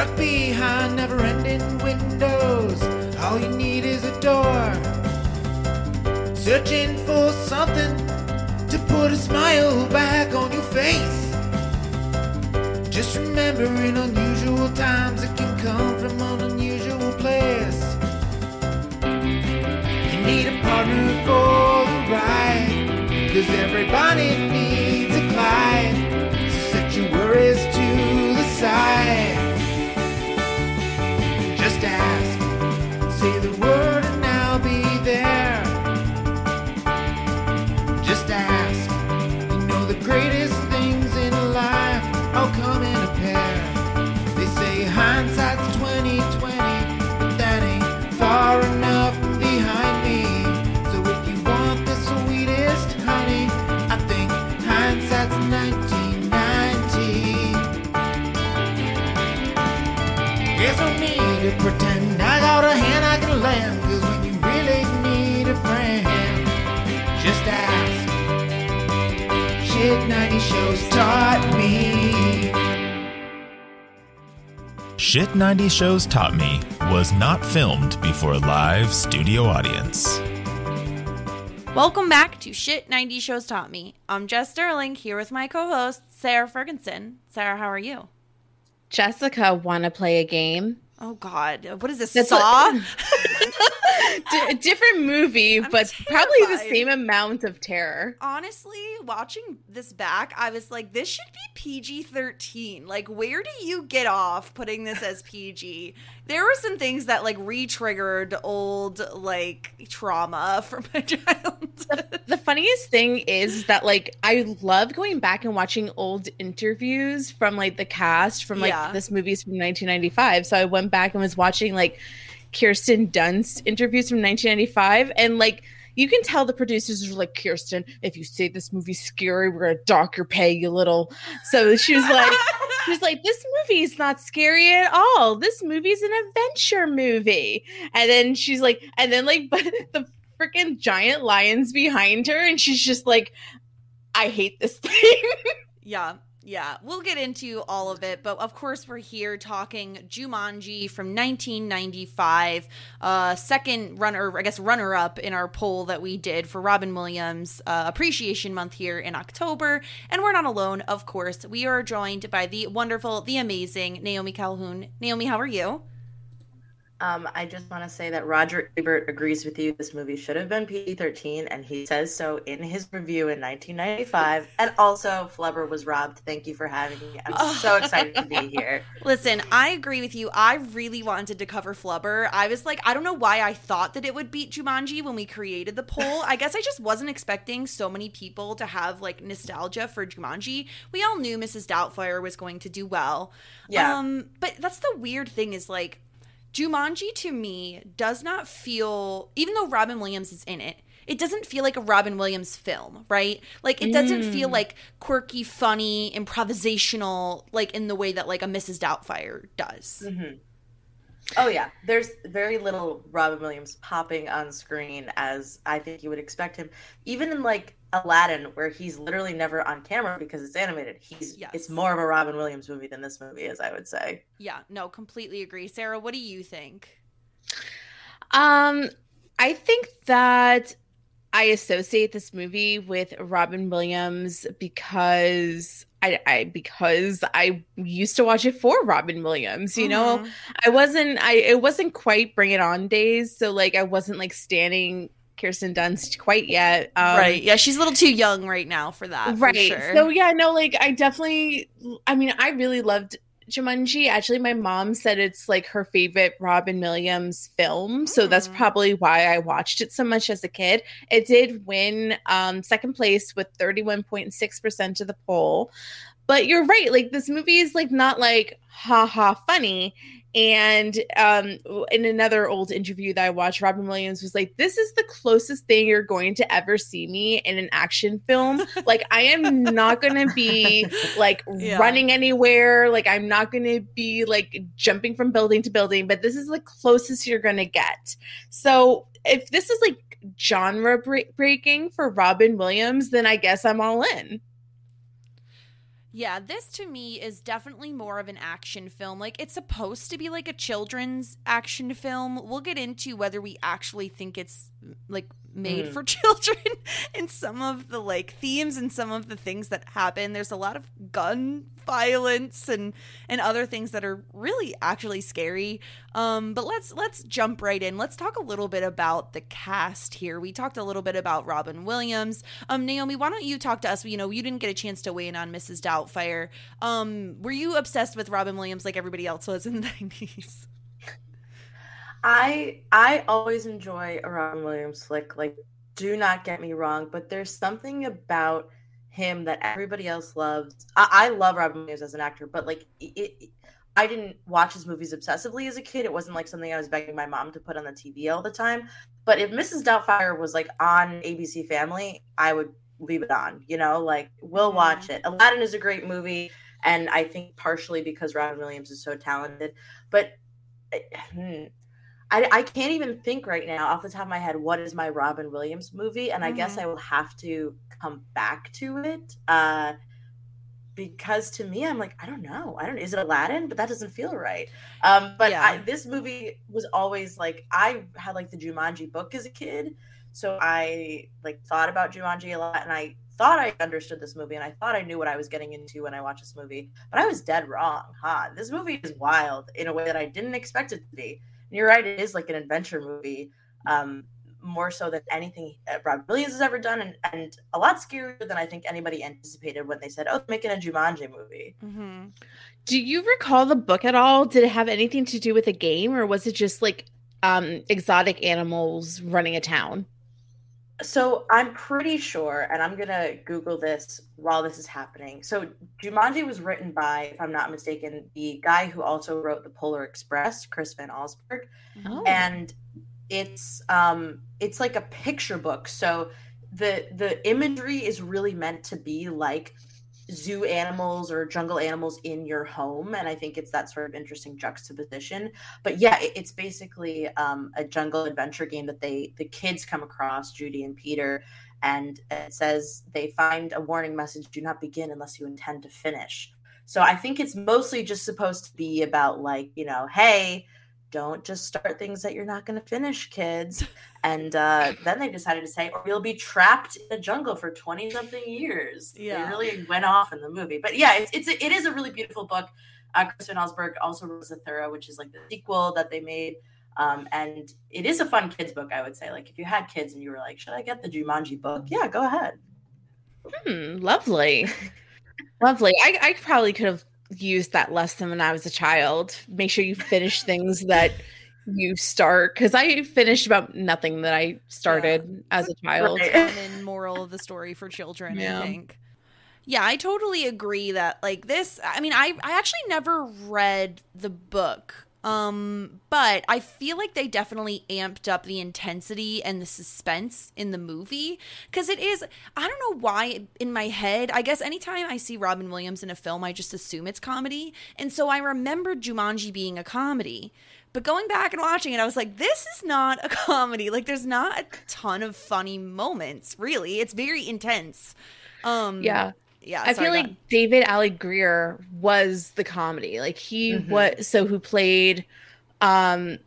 Stuck behind never ending windows, all you need is a door. Searching for something to put a smile back on your face. Just remember, in unusual times, it can come from an unusual place. You need a partner for the ride. Cause everybody needs a Clyde. So set your worries to the side. Shit 90 Shows Taught Me was not filmed before a live studio audience. Welcome back to Shit 90 Shows Taught Me. I'm Jess Sterling here with my co host, Sarah Ferguson. Sarah, how are you? Jessica want to play a game. Oh, God. What is this? That's Saw? D- different movie, I'm but probably the same amount of terror. Honestly, watching this back, I was like, this should be PG 13. Like, where do you get off putting this as PG? There were some things that, like, re triggered old, like, trauma from my childhood. The funniest thing is that like I love going back and watching old interviews from like the cast from like Yeah. this movie's from 1995. So I went back and was watching like Kirsten Dunst interviews from 1995 and like you can tell the producers are like Kirsten, if you say this movie's scary, we're gonna dock your pay, you little. So she was like, she was like, this movie is not scary at all. This movie's an adventure movie. And then she's like, and then like, but the freaking giant lions behind her, and she's just like, I hate this thing. Yeah, yeah. We'll get into all of it, but of course we're here talking Jumanji from 1995, uh second runner, I guess runner up in our poll that we did for Robin Williams uh, Appreciation Month here in October, and we're not alone, of course. We are joined by the wonderful, the amazing Naomi Calhoun. Naomi, how are you? Um, I just want to say that Roger Ebert agrees with you. This movie should have been PG 13, and he says so in his review in 1995. And also, Flubber was robbed. Thank you for having me. I'm so excited to be here. Listen, I agree with you. I really wanted to cover Flubber. I was like, I don't know why I thought that it would beat Jumanji when we created the poll. I guess I just wasn't expecting so many people to have like nostalgia for Jumanji. We all knew Mrs. Doubtfire was going to do well. Yeah. Um, but that's the weird thing is like Jumanji to me does not feel even though Robin Williams is in it, it doesn't feel like a Robin Williams film, right? Like it doesn't feel mm. like quirky, funny, improvisational, like in the way that like a Mrs. Doubtfire does. Mm-hmm. Oh, yeah. There's very little Robin Williams popping on screen as I think you would expect him. Even in like Aladdin, where he's literally never on camera because it's animated. He's Yes. it's more of a Robin Williams movie than this movie is, I would say. Yeah, no, completely agree. Sarah, what do you think? Um, I think that I associate this movie with Robin Williams because I, I because I used to watch it for Robin Williams. You know, Mhm. I wasn't I it wasn't quite Bring It On days, so like I wasn't like standing Kirsten Dunst quite yet. Um, right. Yeah, she's a little too young right now for that. for right. sure. So yeah, no, like I definitely. I mean, I really loved Jumanji. Actually, my mom said it's like her favorite Robin Williams film, so that's Mm. probably why I watched it so much as a kid. It did win um, second place with thirty one point six percent of the poll. But you're right. Like this movie is like not like ha ha funny. And um, in another old interview that I watched, Robin Williams was like, "This is the closest thing you're going to ever see me in an action film. like, I am not going to be like Yeah. running anywhere. Like, I'm not going to be like jumping from building to building. But this is the closest you're going to get. So, if this is like genre bre- breaking for Robin Williams, then I guess I'm all in. Yeah, this to me is definitely more of an action film. Like it's supposed to be like a children's action film. We'll get into whether we actually think it's like made Mm. for children and some of the like themes and some of the things that happen. There's a lot of gun violence and and other things that are really actually scary. Um but let's let's jump right in. Let's talk a little bit about the cast here. We talked a little bit about Robin Williams. Um Naomi, why don't you talk to us? You know, you didn't get a chance to weigh in on Mrs. Doubtfire. Um were you obsessed with Robin Williams like everybody else was in the 90s? I I always enjoy a Robin Williams flick. Like, do not get me wrong, but there's something about him that everybody else loves. I, I love Robin Williams as an actor, but like, it, it, I didn't watch his movies obsessively as a kid. It wasn't like something I was begging my mom to put on the TV all the time. But if Mrs. Doubtfire was like on ABC Family, I would leave it on. You know, like we'll watch it. Aladdin is a great movie, and I think partially because Robin Williams is so talented, but. Eh, hmm, I, I can't even think right now off the top of my head what is my Robin Williams movie, and I guess Mhm. I will have to come back to it. Uh, because to me, I'm like, I don't know. I don't. Is it Aladdin? But that doesn't feel right. Um, but Yeah. I, this movie was always like I had like the Jumanji book as a kid, so I like thought about Jumanji a lot, and I thought I understood this movie, and I thought I knew what I was getting into when I watched this movie, but I was dead wrong. Huh? This movie is wild in a way that I didn't expect it to be. And you're right; it is like an adventure movie, um, more so than anything uh, Rob Williams has ever done, and, and a lot scarier than I think anybody anticipated when they said, "Oh, making a Jumanji movie." Mm-hmm. Do you recall the book at all? Did it have anything to do with a game or was it just like um exotic animals running a town? So I'm pretty sure, and I'm gonna Google this while this is happening. So Jumanji was written by, if I'm not mistaken, the guy who also wrote The Polar Express, Chris Van Allsburg. Oh. and it's um it's like a picture book so the the imagery is really meant to be like zoo animals or jungle animals in your home and i think it's that sort of interesting juxtaposition. But yeah it- it's basically um, a jungle adventure game that they the kids come across judy and peter and it says they find a warning message do not begin unless you intend to finish. So i think it's mostly just supposed to be about like you know hey don't just start things that you're not going to finish, kids. And uh, then they decided to say, or you'll be trapped in the jungle for 20 something years. Yeah. They really went off in the movie. But yeah, it's, it's a, it is a really beautiful book. Uh, Chris Van Allsburg also wrote Zathura, which is like the sequel that they made. Um, and it is a fun kids book, I would say. Like if you had kids and you were like, should I get the Jumanji book? Yeah, go ahead. Hmm, lovely. lovely. I, I probably could have used that lesson when I was a child. Make sure you finish things that you start because I finished about nothing that I started as a child. Right. common moral of the story for children Yeah. i think yeah i totally agree that like this i mean i i actually never read the book um but i feel like they definitely amped up the intensity and the suspense in the movie because it is i don't know why in my head i guess anytime i see robin williams in a film i just assume it's comedy and so i remembered jumanji being a comedy but going back and watching it, I was like, this is not a comedy. Like, there's not a ton of funny moments, really. It's very intense. Um, Yeah. Yeah. I feel like. David Alan Grier was the comedy. Like he Mhm. was so who played um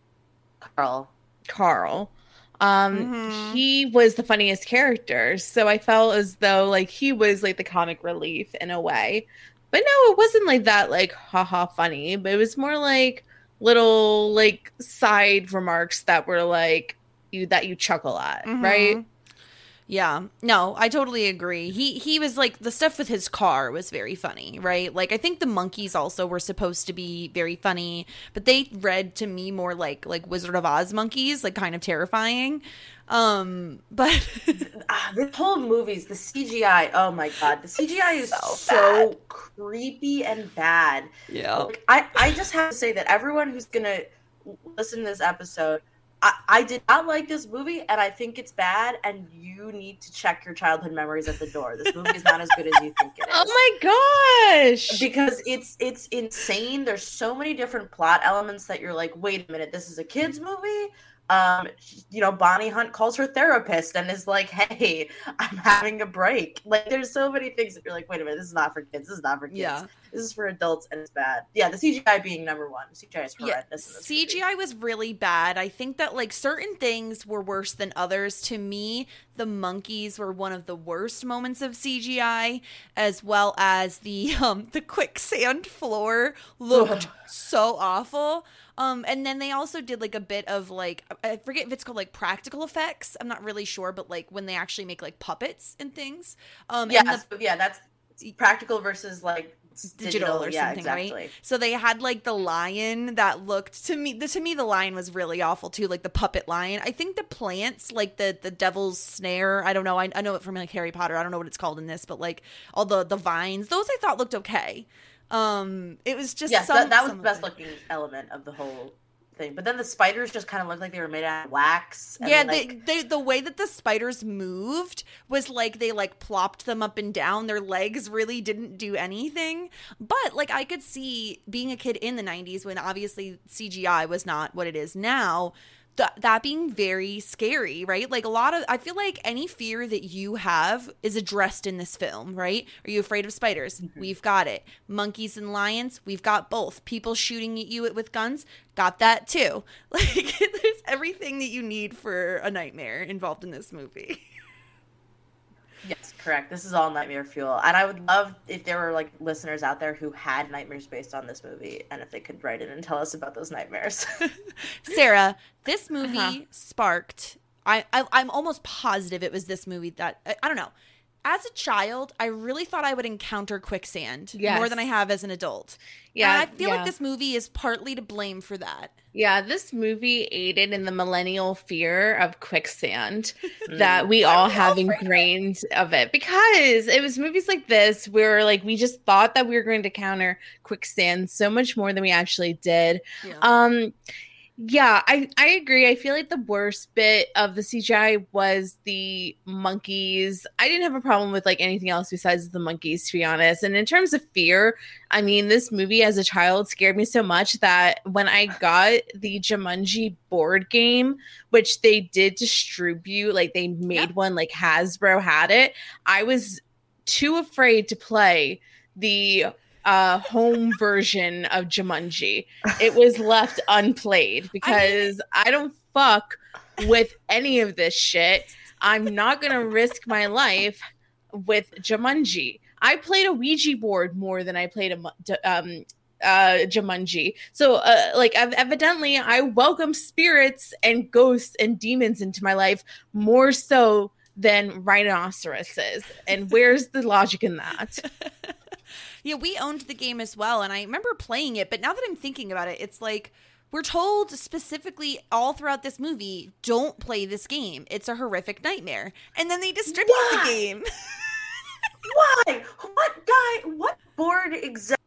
Carl. Carl. Um, Mhm. he was the funniest character, so I felt as though like he was like the comic relief in a way. But no, it wasn't like that, like haha funny. But it was more like little like side remarks that were like you that you chuckle at, right? Yeah. No, I totally agree. He he was like the stuff with his car was very funny, right? Like I think the monkeys also were supposed to be very funny, but they read to me more like like Wizard of Oz monkeys, like kind of terrifying. Um, but Ah, this whole movie's the CGI. Oh my god, the CGI is so so, creepy and bad. yeah. Like, I I just have to say that everyone who's gonna listen to this episode, I, I did not like this movie, and I think it's bad. And you need to check your childhood memories at the door. This movie is not as good as you think it oh is. Oh my gosh! because it's it's insane there's so many different plot elements that you're like wait a minute this is a kids movie um you know bonnie hunt calls her therapist and is like hey i'm having a break like there's so many things that you're like wait a minute this is not for kids this is not for kids Yeah. this is for adults and it's bad yeah the cgi being number one cgi is Yeah, horrendous movie. CGI was really bad. I think that like certain things were worse than others. To me, the monkeys were one of the worst moments of CGI, as well as the um the quicksand floor looked so awful. Um, and then they also did like a bit of like I forget if it's called like practical effects. I'm not really sure, but like when they actually make like puppets and things. Um, yeah the yeah that's practical versus like digital, or yeah, something, exactly. right? So they had like the lion that looked to me. The, to me, the lion was really awful too, like the puppet lion. I think the plants, like the the devil's snare. I don't know. I, I know it from like Harry Potter. I don't know what it's called in this, but like all the the vines, those I thought looked okay. Um, it was just Yes, some, that, that was the best it. looking element of the whole thing. But then the spiders just kind of looked like they were made out of wax. and, Yeah, like, they, they, the way that the spiders moved was like they like plopped them up and down. Their legs really didn't do anything. But like I could see being a kid in the 90s when obviously CGI was not what it is now. Th- that being very scary, right? Like a lot of, I feel like any fear that you have is addressed in this film, right? Are you afraid of spiders? Mm-hmm. We've got it. Monkeys and lions, we've got both. People shooting at you with guns, got that too. Like there's everything that you need for a nightmare involved in this movie. Yes, correct. This is all nightmare fuel. And I would love if there were like listeners out there who had nightmares based on this movie and if they could write in and tell us about those nightmares. Sarah, this movie Uh-huh. sparked. I, I I'm almost positive it was this movie that I, I don't know. As a child, I really thought I would encounter quicksand more than I have as an adult. Yeah, and I feel yeah. like this movie is partly to blame for that. Yeah, this movie aided in the millennial fear of quicksand Mm. that we all have ingrained of it because it was movies like this where like we just thought that we were going to counter quicksand so much more than we actually did. Yeah. Um yeah, I I agree. I feel like the worst bit of the CGI was the monkeys. I didn't have a problem with like anything else besides the monkeys to be honest. And in terms of fear, I mean, this movie as a child scared me so much that when I got the Jumanji board game, which they did distribute, like they made one, like Hasbro had it, I was too afraid to play the uh home version of Jumanji. It was left unplayed because I, don't fuck with any of this shit. I'm not gonna risk my life with Jumanji. I played a Ouija board more than I played a um uh Jumanji. So uh like ev- evidently I welcome spirits and ghosts and demons into my life more so than rhinoceroses. And where's the logic in that? Yeah, we owned the game as well, and I remember playing it. But now that I'm thinking about it, it's like we're told specifically all throughout this movie, don't play this game. It's a horrific nightmare, and then they distribute the game. Why? What guy? What board exec?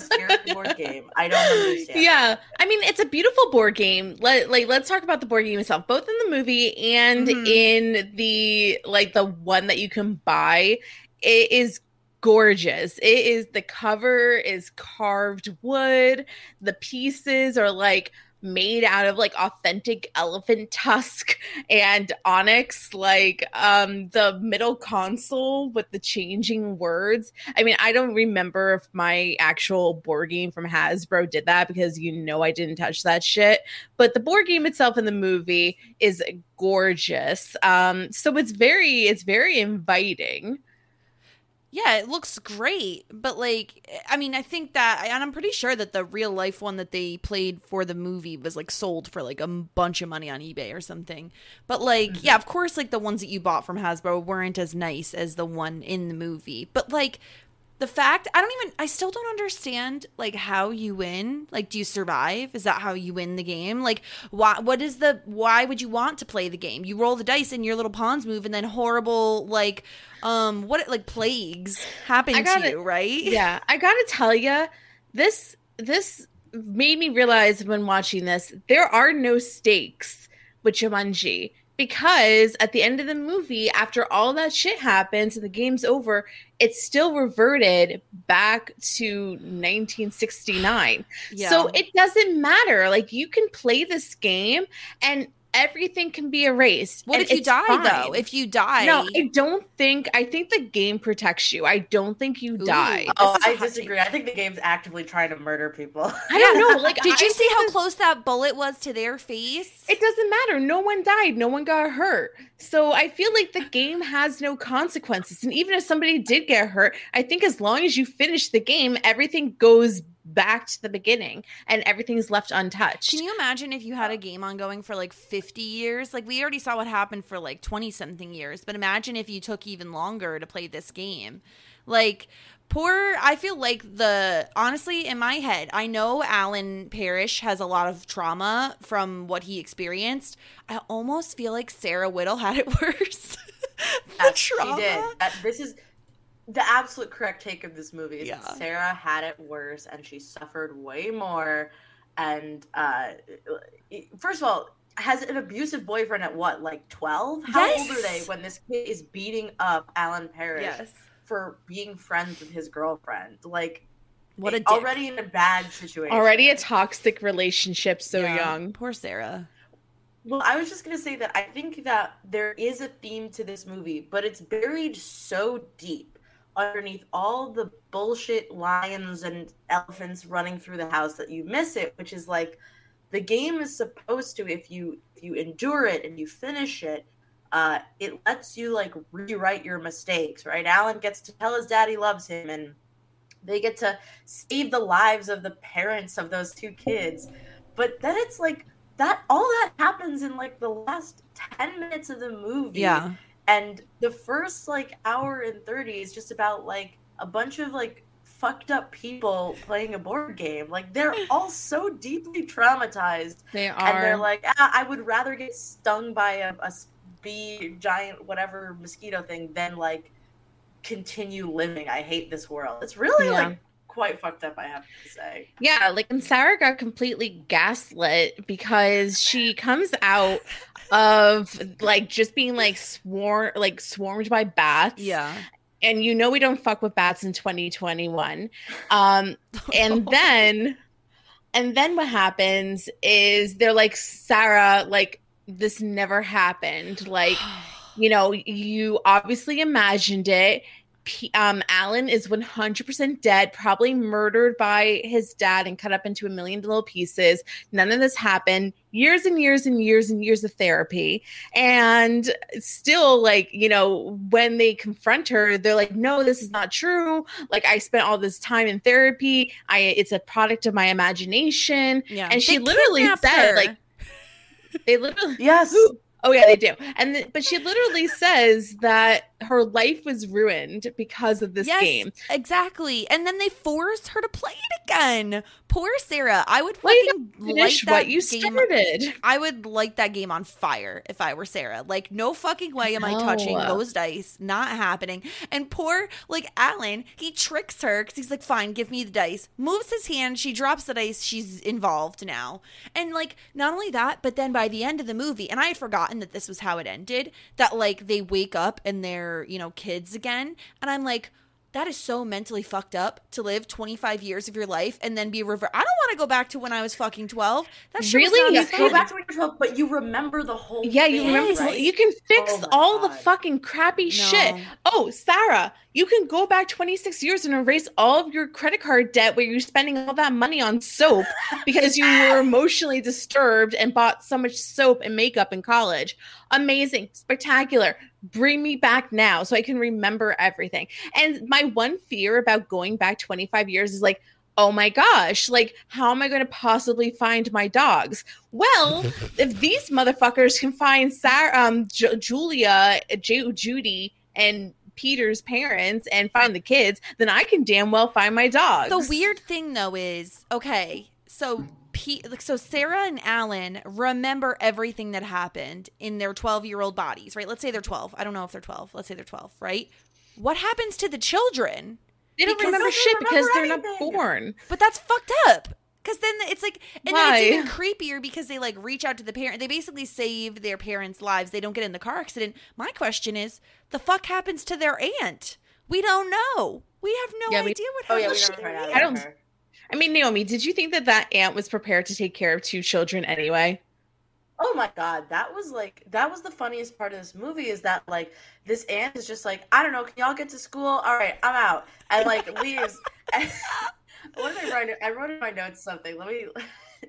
Scary board game. I don't understand. Yeah, I mean it's a beautiful board game. Let like let's talk about the board game itself, both in the movie and Mhm. in the like the one that you can buy. It is gorgeous. It is the cover is carved wood. The pieces are like made out of like authentic elephant tusk and onyx like um the middle console with the changing words. I mean i don't remember if my actual board game from hasbro did that because you know i didn't touch that shit. But the board game itself in the movie is gorgeous. Um so it's very it's very inviting Yeah, it looks great, but like, I mean, I think that, and I'm pretty sure that the real life one that they played for the movie was like sold for like a bunch of money on eBay or something. But like, mm-hmm. yeah, of course, like the ones that you bought from Hasbro weren't as nice as the one in the movie. But like, the fact I don't even I still don't understand like how you win. Like do you survive? Is that how you win the game? Like why what is the why would you want to play the game? You roll the dice and your little pawns move and then horrible like um what like plagues happen gotta- to you, right? yeah i gotta tell you this this made me realize when watching this there are no stakes with jumanji because at the end of the movie after all that shit happens and the game's over it's still reverted back to 1969 Yeah. so it doesn't matter like you can play this game and everything can be erased What if you die fine. though? If you die no, I don't think. I think the game protects you. I don't think you Ooh. die. Oh, This is a I hot disagree. I think the game's actively trying to murder people. I don't know. Like, Did I you see how the- close that bullet was to their face? It doesn't matter. No one died. No one got hurt. So I feel like the game has no consequences. And even if somebody did get hurt, I think as long as you finish the game, everything goes back to the beginning and everything's left untouched. Can you imagine if you had a game ongoing for like 50 years? Like, we already saw what happened for like 20 something years, but imagine if you took even longer to play this game. Like, poor, I feel like the, honestly, in my head, I know Alan Parrish has a lot of trauma from what he experienced. I almost feel like Sarah Whittle had it worse. the Yes, trauma. She did. That, uh, this is the absolute correct take of this movie. Is Yeah. that Sarah had it worse and she suffered way more. And uh, first of all, has an abusive boyfriend at what, like twelve? How old are they when this kid is beating up Alan Parrish for being friends with his girlfriend? Like, What a dick. already in a bad situation. Already a toxic relationship so Yeah. young. Poor Sarah. Well, I was just going to say that I think that there is a theme to this movie, but it's buried so deep underneath all the bullshit lions and elephants running through the house that you miss it, which is like the game is supposed to if you if you endure it and you finish it, uh, it lets you like rewrite your mistakes, right? Alan gets to tell his daddy loves him and they get to save the lives of the parents of those two kids. But then it's like that all that happens in like the last 10 minutes of the movie Yeah. And the first like hour and 30 is just about like a bunch of like fucked up people playing a board game. Like they're all so deeply traumatized. They are. and they're like ah, i would rather get stung by a, a bee giant whatever mosquito thing than like continue living. I hate this world. It's really Yeah. like quite fucked up i have to say. Yeah, like and Sarah got completely gaslit because she comes out of like just being like swarm like swarmed by bats. Yeah. And you know we don't fuck with bats in 2021. Um and then and then what happens is they're like Sarah like this never happened. Like you know, you obviously imagined it. P- um, Alan is 100% dead, probably murdered by his dad and cut up into a million little pieces. None of this happened. Years and years and years and years of therapy. And still, like, you know, when they confront her, they're like, no, this is not true. Like, I spent all this time in therapy. I, it's a product of my imagination. Yeah. And she They literally said, her. like, they literally, yes Oh yeah, they do. And th- but she literally says that her life was ruined because of this yes, game. Exactly. And then they forced her to play it again. Poor Sarah. I would fucking light that what you game. started. I would light that game on fire if I were Sarah. Like, no fucking way am I touching those dice. Not happening. And poor, like, Alan, he tricks her because he's like, fine, give me the dice. Moves his hand. She drops the dice. She's involved now. And, like, not only that, but then by the end of the movie, and I had forgotten that this was how it ended, that, like, they wake up and they're, you know, kids again. And I'm like, that is so mentally fucked up to live 25 years of your life and then be reversed. I don't want to go back to when I was fucking 12. That shit was Really? not Yeah, Go back to when you're 12, but you remember the whole Yeah, you remember right? you can fix Oh my all the fucking crappy shit. Oh, Sarah, you can go back 26 years and erase all of your credit card debt where you're spending all that money on soap because you were emotionally disturbed and bought so much soap and makeup in college. Amazing, spectacular. Bring me back now so I can remember everything. And my one fear about going back 25 years is like, oh my gosh, like, how am I going to possibly find my dogs? Well, if these motherfuckers can find Sarah, um, Ju- Julia, Ju- Judy, and Peter's parents and find the kids, then I can damn well find my dogs. The weird thing though is okay, so P- like, so Sarah and Alan remember everything that happened in their 12 year old bodies, right? Let's say they're 12. I don't know if they're 12. Let's say they're 12, right? What happens to the children? they don't because remember shit don't because remember they're not born. But that's fucked up. Cause then it's like, and then it's even creepier because they like reach out to the parent. They basically save their parents' lives. They don't get in the car accident. My question is, the fuck happens to their aunt? We don't know. We have no Yeah, we- idea what Oh yeah, we to never their aunt. I don't- her. I mean, Naomi, did you think that that aunt was prepared to take care of two children anyway? Oh my god, that was like that was the funniest part of this movie is that like this aunt is just like I don't know, can y'all get to school? All right, I'm out, and like leaves. What did I write? I wrote in my notes something. Let me. oh,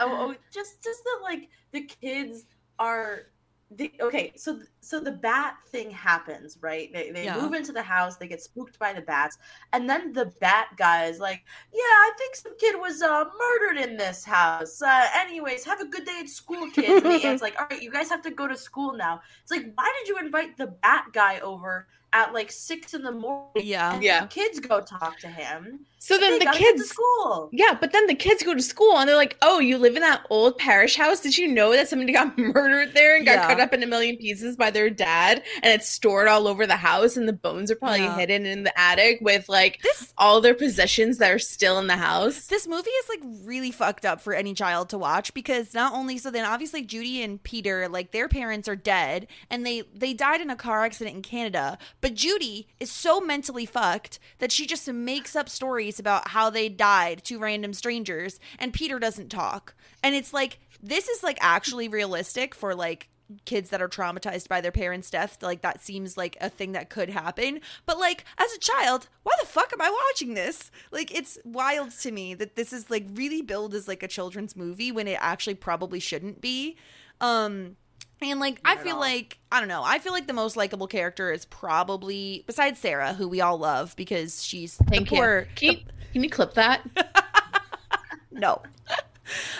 oh, just just that like the kids are. The, okay, so so the bat thing happens, right? They they Yeah. move into the house, they get spooked by the bats, and then the bat guy is like, "Yeah, I think some kid was uh, murdered in this house. Uh, anyways, have a good day at school, kids." And the aunt's like, "All right, you guys have to go to school now." It's like, why did you invite the bat guy over at like six in the morning? Yeah. and Yeah. the kids go talk to him. So then They the gotta to kids school. Yeah, but then the kids go to school and they're like, "Oh, you live in that old Parrish house? Did you know that somebody got murdered there and got Yeah. cut up in a million pieces by their dad, and it's stored all over the house, and the bones are probably Yeah. hidden in the attic with like This all their possessions that are still in the house." this movie is like really fucked up for any child to watch because not only so then obviously Judy and Peter like their parents are dead and they they died in a car accident in Canada but Judy is so mentally fucked that she just makes up stories about how they died to random strangers and Peter doesn't talk and it's like this is like actually realistic for like kids that are traumatized by their parents' death. Like that seems like a thing that could happen. But like as a child, why the fuck am I watching this? Like it's wild to me that this is like really billed as like a children's movie when it actually probably shouldn't be. Um and like I Not at feel like I don't know. I feel like the most likable character is probably besides Sarah, who we all love because she's Thank the poor you. Can, you. can you clip that? no.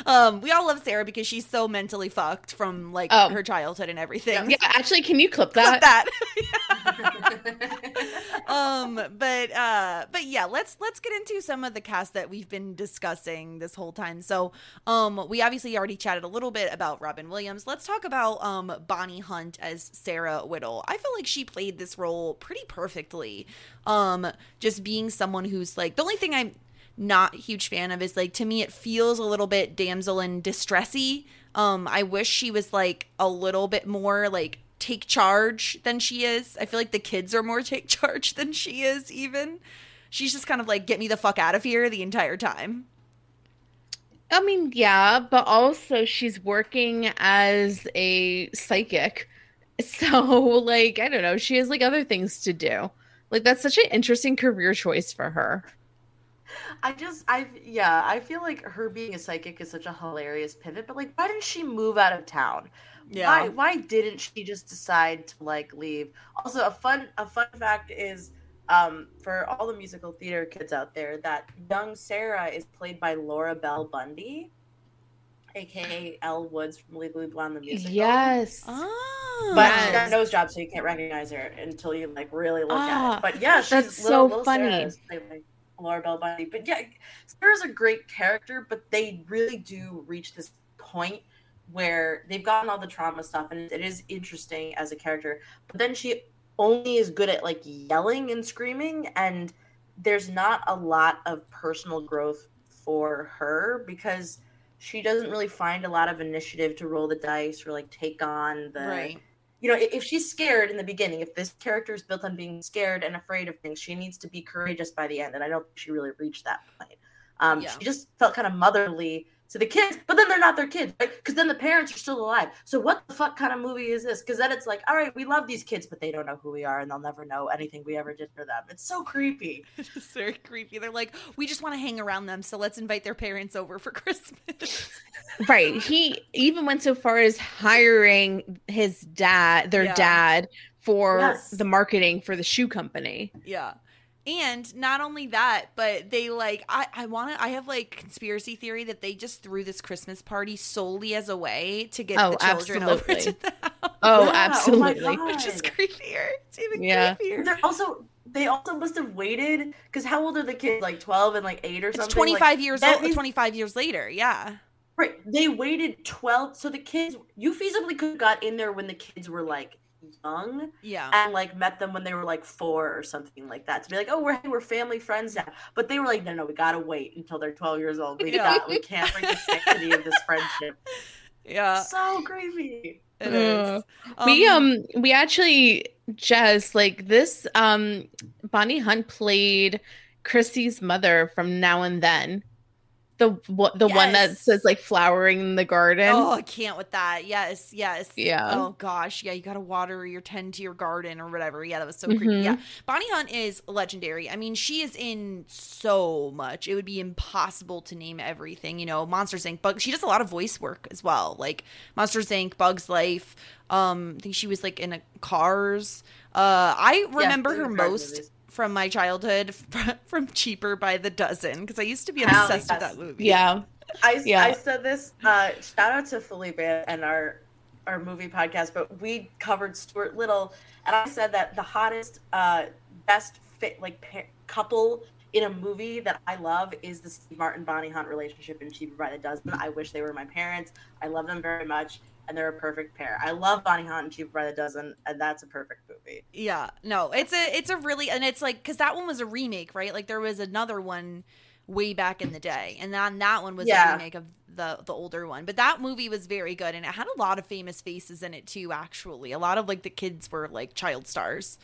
Um, we all love Sarah because she's so mentally fucked from like Oh. her childhood and everything. yeah, actually, can you clip that? Clip that? that. um, but uh, but yeah, let's let's get into some of the cast that we've been discussing this whole time. So, um, we obviously already chatted a little bit about Robin Williams. Let's talk about um Bonnie Hunt as Sarah Whittle. I feel like she played this role pretty perfectly. Um, just being someone who's like the only thing I'm not huge fan of is like to me it feels a little bit damsel in distressy. Um, I wish she was like a little bit more like take charge than she is. I feel like the kids are more take charge than she is even. She's just kind of like get me the fuck out of here the entire time. I mean, yeah, but also she's working as a psychic. So, like, I don't know, she has like other things to do. Like, that's such an interesting career choice for her. I just, I yeah, I feel like her being a psychic is such a hilarious pivot. But like, why didn't she move out of town? Why, why didn't she just decide to like leave? Also, a fun, a fun fact is, um, for all the musical theater kids out there, that young Sarah is played by Laura Bell Bundy, aka Elle Woods from Legally Blonde the musical. Yes. Oh. But Yes. she got a nose job, so you can't recognize her until you like really look at Ah, it. But yeah, she's that's little, so little Sarah funny. Laura Bell Bundy. But yeah, Sarah's a great character, but they really do reach this point where they've gotten all the trauma stuff, and it is interesting as a character. But then she only is good at like yelling and screaming, and there's not a lot of personal growth for her because she doesn't really find a lot of initiative to roll the dice or like take on the right. You know, if she's scared in the beginning, if this character is built on being scared and afraid of things, she needs to be courageous by the end. And I don't think she really reached that point. Um, Yeah. She just felt kind of motherly to the kids, but then they're not their kids, right? Because then the parents are still alive. So what the fuck kind of movie is this? Because then it's like, all right, we love these kids, but they don't know who we are, and they'll never know anything we ever did for them. It's so creepy. It's just very creepy. They're like, we just want to hang around them, so let's invite their parents over for Christmas. Right. He even went so far as hiring his dad, their Yeah. dad, for Yes. the marketing for the shoe company. yeah. And not only that, but they like I I want to I have like conspiracy theory that they just threw this Christmas party solely as a way to get Oh, the children over to absolutely. the house, Oh, Yeah, absolutely. Oh my which is creepier. It's even Yeah. creepier. They're also they also must have waited because how old are the kids? Like twelve and like eight or It's something. 25 Like, years that old. means- 25 years later. Yeah. Right. They waited 12. So the kids, you feasibly could have got in there when the kids were like young Yeah. and like met them when they were like four or something like that to be like, oh, we're, we're family friends now. But they were like, no, no, we got to wait until they're 12 years old. We, Yeah. got, we can't break the sanctity of this friendship. Yeah. so creepy. It is. Uh, we um we actually just like this um Bonnie Hunt played Chrissy's mother from Now and Then. The what the one that says like flowering in the garden. Oh, I can't with that. Yes, yes. Yeah. Oh gosh, yeah. You gotta water your tend to your garden or whatever. Yeah, that was so creepy. Yeah, Bonnie Hunt is legendary. I mean, she is in so much. It would be impossible to name everything. You know, Monsters Inc. But she does a lot of voice work as well, like Monsters Inc. Bugs Life. Um, I think she was like in a Cars. Uh, I remember those her most. movies. From my childhood, from Cheaper by the Dozen, because I used to be Hell obsessed with that movie. yeah. I, Yeah. I said this. Uh, shout out to Felipe and our our movie podcast, but we covered Stuart Little, and I said that the hottest, uh, best fit like pa- couple in a movie that I love is the Steve Martin Bonnie Hunt relationship in Cheaper by the Dozen. I wish they were my parents. I love them very much, and they're a perfect pair. I love Bonnie Hunt and Cheaper by the Dozen, and that's a perfect movie. Yeah, no, it's a it's a really and it's like because that one was a remake, right? Like there was another one way back in the day, and then that one was Yeah. a remake of the the older one. But that movie was very good, and it had a lot of famous faces in it too. Actually, a lot of like the kids were like child stars.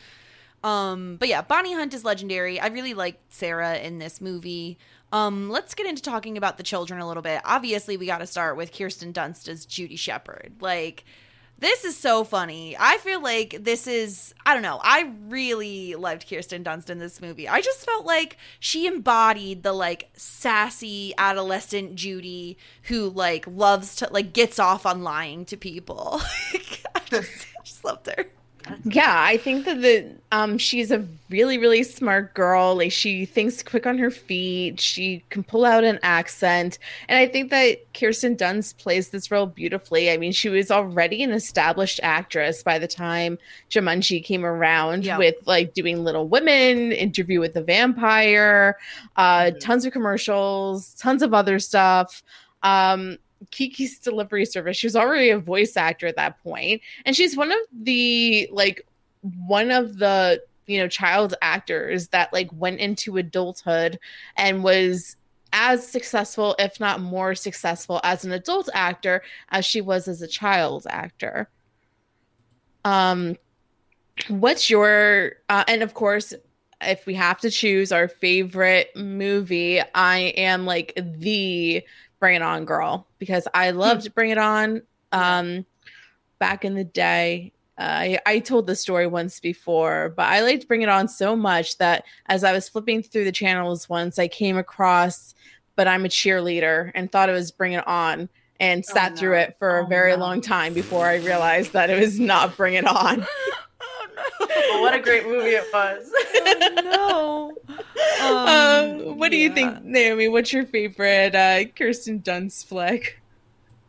Um, but yeah, Bonnie Hunt is legendary. I really like Sarah in this movie. Um, let's get into talking about the children a little bit. Obviously, we got to start with Kirsten Dunst as Judy Shepherd. Like, this is so funny. I feel like this is, I don't know, I really loved Kirsten Dunst in this movie. I just felt like she embodied the like sassy adolescent Judy who like loves to, like, gets off on lying to people. I, just, I just loved her. Yeah, I think that the um she's a really really smart girl. Like she thinks quick on her feet. She can pull out an accent, and I think that Kirsten Dunst plays this role beautifully. I mean, she was already an established actress by the time Jumanji came around Yeah. with like doing Little Women, Interview with the Vampire, uh, Mhm. tons of commercials, tons of other stuff. Um, Kiki's Delivery Service. She was already a voice actor at that point, and she's one of the like one of the you know child actors that like went into adulthood and was as successful if not more successful as an adult actor as she was as a child actor um what's your uh, and of course if we have to choose our favorite movie i am like the bring it on girl because i loved bring it on um back in the day uh, I, I told the story once before, but I liked Bring It On so much that as I was flipping through the channels once, I came across But I'm a Cheerleader and thought it was Bring It On and sat no. through it for a Oh, very no. long time before I realized that it was not Bring It On. oh But what a great movie it was. no. um, what do you think, Naomi? What's your favorite uh, Kirsten Dunst flick?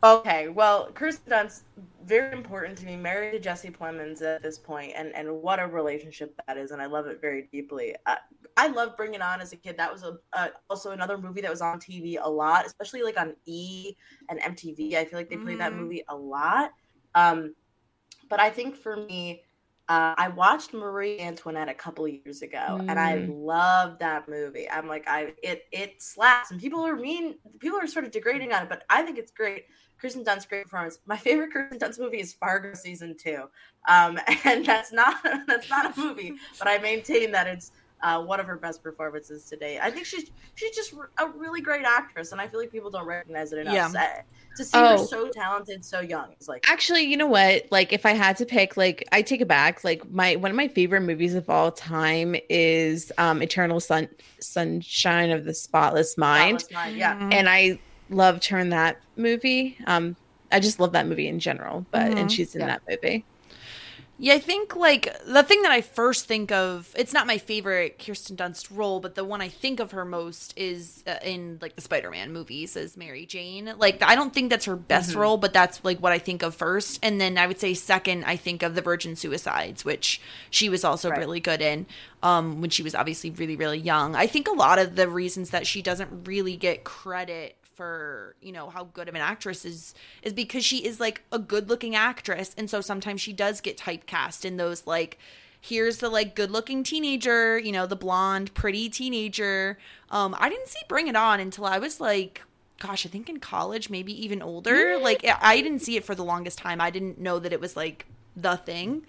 Okay, well, Kirsten Dunst very important to me. Married to Jesse Plemons at this point, and and what a relationship that is, and I love it very deeply. Uh, I love Bring It On as a kid. That was a uh, also another movie that was on TV a lot, especially like on E and MTV. I feel like they played that Mhm. movie a lot. Um, but I think for me, Uh, I watched Marie Antoinette a couple years ago, and I love that movie. I'm like, I it it slaps, and people are mean. People are sort of degrading on it, but I think it's great. Kirsten Dunst, great performance. My favorite Kirsten Dunst movie is Fargo season two, um, and that's not that's not a movie, but I maintain that it's uh, one of her best performances today. I think she's she's just a really great actress, and I feel like people don't recognize it enough. Yeah. So, to see her Oh. so talented, so young, it's like Actually, you know what? Like, if I had to pick, like, I take it back. Like, my one of my favorite movies of all time is um Eternal Sun Sunshine of the Spotless Mind, Spotless Mind, yeah. Mhm. and I loved her in that movie. Um, I just love that movie in general, but Mhm. and she's in Yeah. that movie. Yeah, I think like the thing that I first think of, it's not my favorite Kirsten Dunst role, but the one I think of her most is uh, in like the Spider-Man movies as Mary Jane. Like I don't think that's her best Mm-hmm. role, but that's like what I think of first. And then I would say second, I think of The Virgin Suicides, which she was also Right. really good in um when she was obviously really really young. I think a lot of the reasons that she doesn't really get credit for you know how good of an actress is is because she is like a good looking actress. And so sometimes she does get typecast in those like here's the like good looking teenager you know the blonde pretty teenager. Um i didn't see bring it on until i was like gosh i think in college maybe even older. Like I- i didn't see it for the longest time. I didn't know that it was like the thing.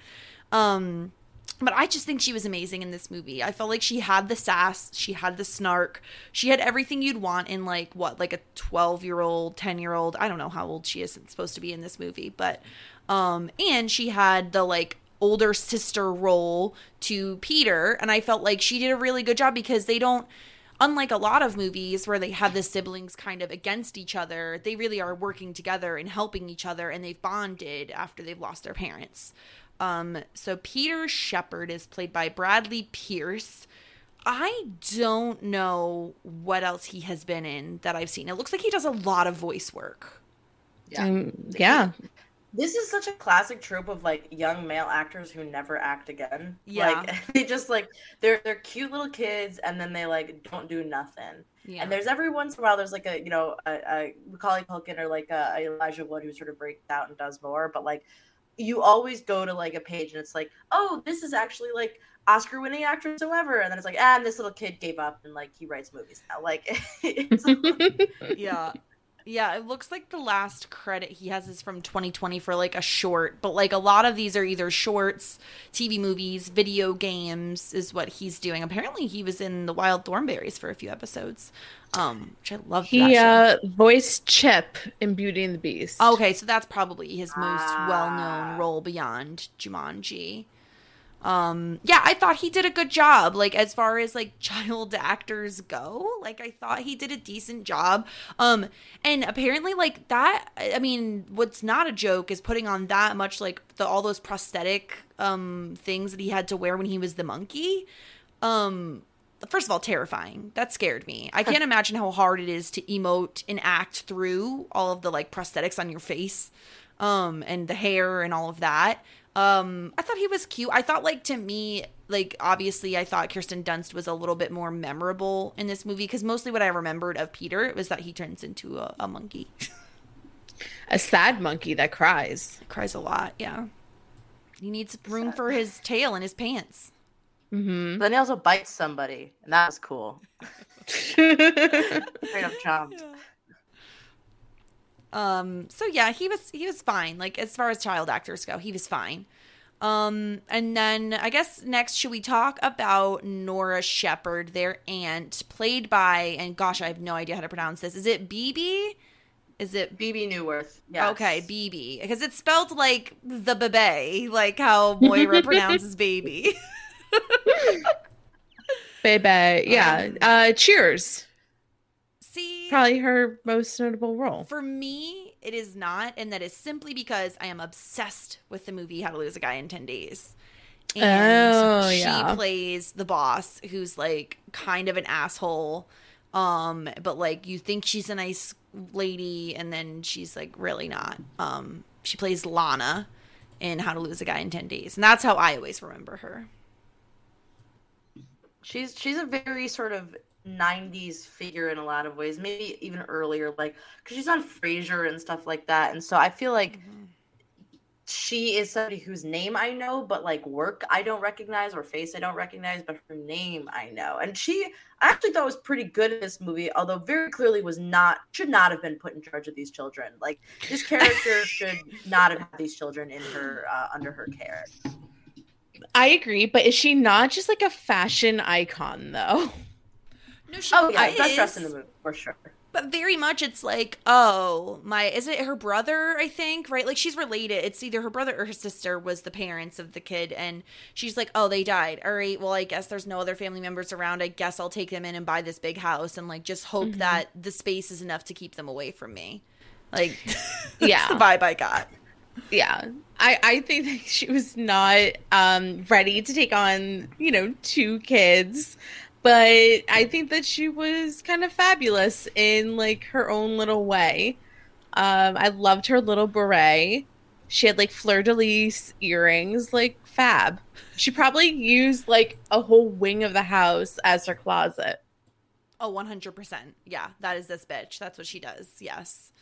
Um but I just think she was amazing in this movie. I felt like she had the sass, she had the snark, she had everything you'd want in like what, like a 12 year old, 10 year old. I don't know how old she is supposed to be in this movie, but, um, and she had the like older sister role to Peter. And I felt like she did a really good job because they don't, unlike a lot of movies where they have the siblings kind of against each other, they really are working together and helping each other and they've bonded after they've lost their parents. Um, so Peter Shepherd is played by Bradley Pierce. I don't know what else he has been in that I've seen. It looks like he does a lot of voice work. Yeah. Um, yeah. This is such a classic trope of like young male actors who never act again. Yeah. Like they just like they're they're cute little kids and then they like don't do nothing. Yeah. And there's every once in a while there's like a you know a, a Macaulay Culkin or like a, a Elijah Wood who sort of breaks out and does more, but like you always go to like a page and it's like, oh, this is actually like Oscar winning actress whoever, and then it's like, ah, and this little kid gave up and like he writes movies now. Like it's yeah. Yeah, it looks like the last credit he has is from 2020 for like a short, but like a lot of these are either shorts, TV movies, video games is what he's doing. Apparently he was in The Wild Thornberrys for a few episodes. Um, which I love that He uh voiced Chip in Beauty and the Beast. Okay, so that's probably his most Ah. well-known role beyond Jumanji. Um, yeah, I thought he did a good job. Like as far as like child actors go, like I thought he did a decent job. Um, and apparently like that. I mean, what's not a joke is putting on that much like the all those prosthetic um things that he had to wear when he was the monkey. Um, first of all, terrifying. That scared me. I can't imagine how hard it is to emote and act through all of the like prosthetics on your face, um, and the hair and all of that. Um, I thought he was cute. I thought like to me, like obviously, I thought Kirsten Dunst was a little bit more memorable in this movie because mostly what I remembered of Peter was that he turns into a, a monkey. A sad monkey that cries. Cries a lot. Yeah, he needs room for his tail and his pants. Mm-hmm. then he also bites somebody, and that was cool. Straight up chomped. Um, so yeah, he was he was fine. Like as far as child actors go, he was fine. Um, and then I guess next should we talk about Nora Shepherd, their aunt, played by and gosh, I have no idea how to pronounce this. Is it BB? Is it Bebe Neuwirth. Yes. okay, BB? Because it's spelled like the bebe, like how Moira pronounces baby. Baby. Yeah. Uh Cheers. See, Probably her most notable role. For me, it is not, and that is simply because I am obsessed with the movie How to Lose a Guy in 10 Days. And Oh, she yeah. plays the boss who's like kind of an asshole. Um, but like you think she's a nice lady, and then she's like really not. Um, she plays Lana in How to Lose a Guy in 10 Days. And that's how I always remember her. She's she's a very sort of '90s figure in a lot of ways, maybe even earlier, like because she's on Frasier and stuff like that. And so I feel like she is somebody whose name I know, but like work I don't recognize or face I don't recognize, but her name I know. And she I actually thought was pretty good in this movie, although very clearly was not should not have been put in charge of these children. Like this character should not have had these children in her uh, under her care. I agree, but is she not just like a fashion icon though? No, she Oh yeah, is, best dressed in the movie for sure. but very much it's like, oh, my, is it her brother? I think right, like she's related. It's either her brother or her sister was the parents of the kid, and she's like, oh, they died. All right, well, I guess there's no other family members around. I guess I'll take them in and buy this big house, and like just hope that the space is enough to keep them away from me. Like, that's Yeah. the vibe I got. yeah i i think that she was not um ready to take on you know two kids but i think that she was kind of fabulous in like her own little way um i loved her little beret she had like fleur-de-lis earrings like fab she probably used like a whole wing of the house as her closet Oh, 100%. Yeah, that is this bitch. That's what she does. Yes.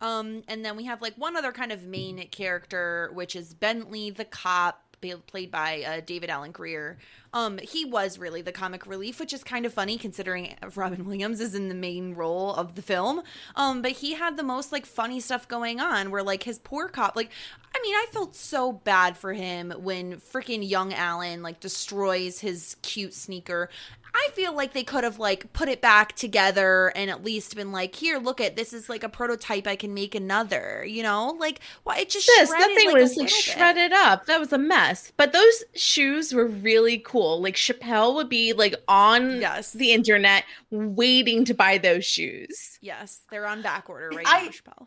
Um, and then we have like one other kind of main character, which is Bentley the cop, played by uh, David Alan Grier. Um, he was really the comic relief, which is kind of funny considering Robin Williams is in the main role of the film. Um, but he had the most like funny stuff going on, where like his poor cop, like, I mean, I felt so bad for him when freaking young Alan like destroys his cute sneaker. I feel like they could have like put it back together and at least been like, here, look at this is like a prototype. I can make another. You know, like why it just Sis, shredded, that thing like, was like little bit. shredded up. That was a mess. But those shoes were really cool. Like Chappelle would be like on Yes. the internet waiting to buy those shoes. Yes, they're on back order right I- now, Chappelle.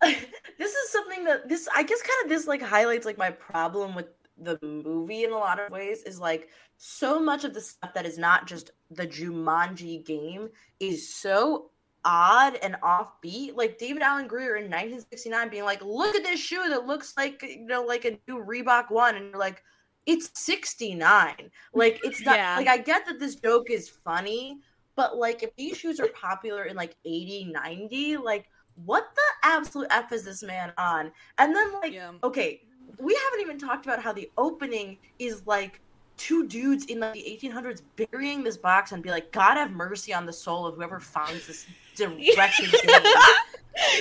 this is something that this I guess kind of this like highlights like my problem with the movie in a lot of ways is like so much of the stuff that is not just the Jumanji game is so odd and offbeat. Like David Alan Grier in 1969 being like, "Look at this shoe that looks like you know like a new Reebok one," and you're like, "It's 69." Like it's not Yeah. like I get that this joke is funny, but like if these shoes are popular in like 80, 90, like what the absolute f is this man on? And then like Yeah. okay, we haven't even talked about how the opening is like two dudes in like the 1800s burying this box and be like, God have mercy on the soul of whoever finds this direction.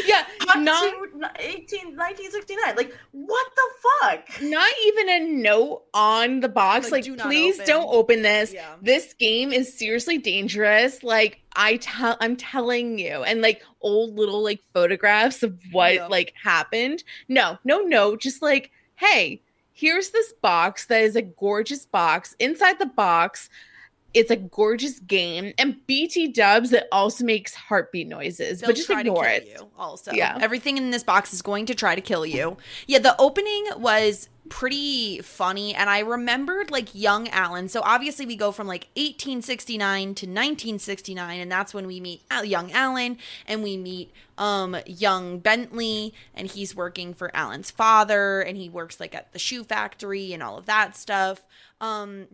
Yeah, not to 18, 1969. Like, what the fuck? not even a note on the box Like, like, do please open. don't open this Yeah. this game is seriously dangerous like i tell i'm telling you and like old little like photographs of what Yeah. like happened no no no just like hey here's this box that is a gorgeous box inside the box it's a gorgeous game and bt dubs that also makes heartbeat noises They'll but just ignore kill it You also, Yeah. everything in this box is going to try to kill you. Yeah, the opening was pretty funny, and I remembered like young Alan. So obviously, we go from like 1869 to 1969, and that's when we meet young Alan, and we meet um young Bentley, and he's working for Alan's father, and he works like at the shoe factory and all of that stuff. Um,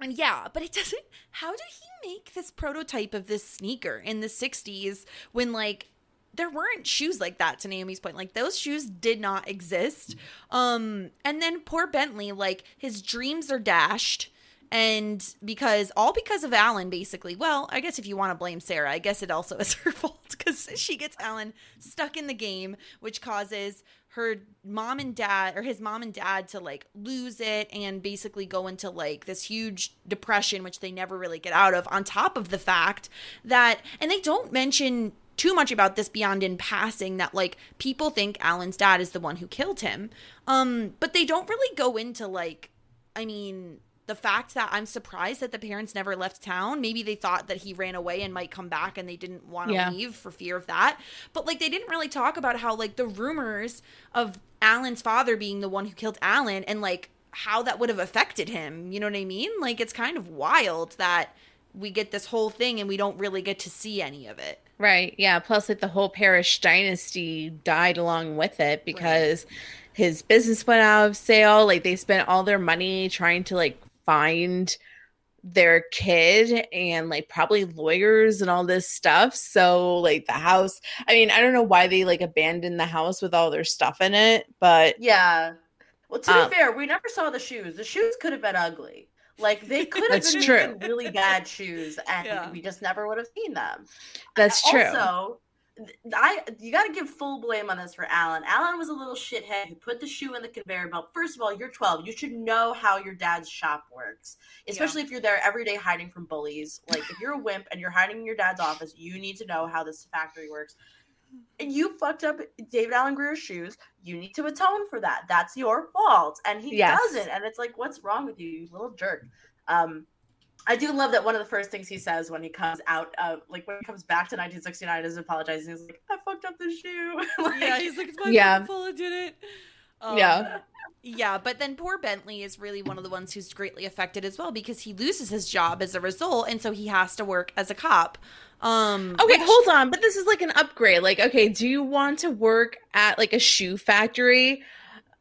and yeah, but it doesn't. How did he make this prototype of this sneaker in the 60s when, like, there weren't shoes like that to Naomi's point. Like, those shoes did not exist. Um, and then poor Bentley, like, his dreams are dashed. And because, all because of Alan, basically. Well, I guess if you want to blame Sarah, I guess it also is her fault because she gets Alan stuck in the game, which causes her mom and dad or his mom and dad to like lose it and basically go into like this huge depression which they never really get out of on top of the fact that and they don't mention too much about this beyond in passing that like people think Alan's dad is the one who killed him. Um but they don't really go into like I mean the fact that I'm surprised that the parents never left town. Maybe they thought that he ran away and might come back and they didn't want to Yeah. leave for fear of that. But like they didn't really talk about how like the rumors of Alan's father being the one who killed Alan and like how that would have affected him. You know what I mean? Like it's kind of wild that we get this whole thing and we don't really get to see any of it. Right. Yeah. Plus, like the whole Parrish dynasty died along with it because his business went out of sale. Like they spent all their money trying to like find their kid and like probably lawyers and all this stuff. So like the house, I mean, I don't know why they like abandoned the house with all their stuff in it, but Yeah. Well, to Um, be fair, we never saw the shoes. The shoes could have been ugly. Like they could have been true. really bad shoes, and Yeah. we just never would have seen them. that's true. Also, th- I you got to give full blame on this for Alan. Alan was a little shithead who put the shoe in the conveyor belt. First of all, you're 12. You should know how your dad's shop works, especially if you're there every day hiding from bullies. Like if you're a wimp and you're hiding in your dad's office, you need to know how this factory works. And you fucked up David Alan Grier's shoes. You need to atone for that. That's your fault. And he Yes. doesn't. And it's like, what's wrong with you, you little jerk? Um, I do love that one of the first things he says when he comes out of like when he comes back to 1969 is apologizing. He's like, I fucked up the shoe. like, yeah, he's like, it's my Yeah. fault I did it. Um, Yeah. Yeah, but then poor Bentley is really one of the ones who's greatly affected as well because he loses his job as a result, and so he has to work as a cop. Um, Okay, which- hold on, but this is like an upgrade. Like, okay, do you want to work at like a shoe factory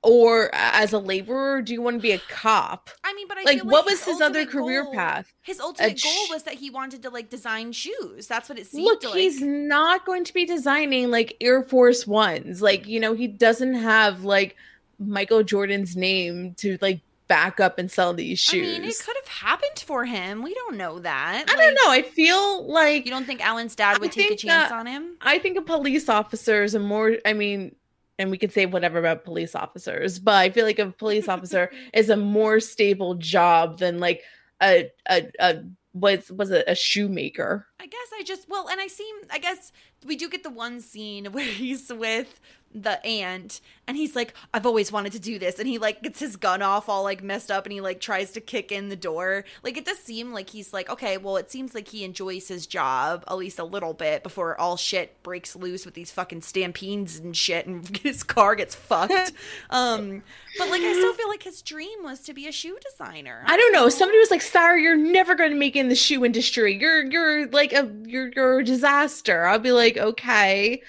or uh, as a laborer? Do you want to be a cop? I mean, but I Like, what like was his other career goal- path? His ultimate sh- goal was that he wanted to like design shoes. That's what it seemed Look, like. he's not going to be designing like Air Force Ones. Like, you know, he doesn't have like Michael Jordan's name to like back up and sell these shoes. I mean, it could have happened for him. We don't know that. I Like, don't know. I feel like You don't think Alan's dad would I take a chance that- on him? I think a police officer is a more, I mean, and we could say whatever about police officers, but I feel like a police officer is a more stable job than like a a a was was it a shoemaker. I guess I just well, and I seem I guess we do get the one scene where he's with the aunt and he's like, I've always wanted to do this, and he like gets his gun off all like messed up and he like tries to kick in the door. Like it does seem like he's like, okay, well it seems like he enjoys his job at least a little bit before all shit breaks loose with these fucking stampedes and shit and his car gets fucked. um but like I still feel like his dream was to be a shoe designer. I don't know. Somebody was like, "Sarah, you're never going to make it in the shoe industry. You're you're like a you're you're a disaster." I'll be like, "Okay."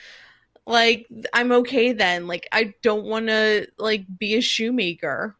Like I'm okay then. Like I don't want to like be a shoemaker.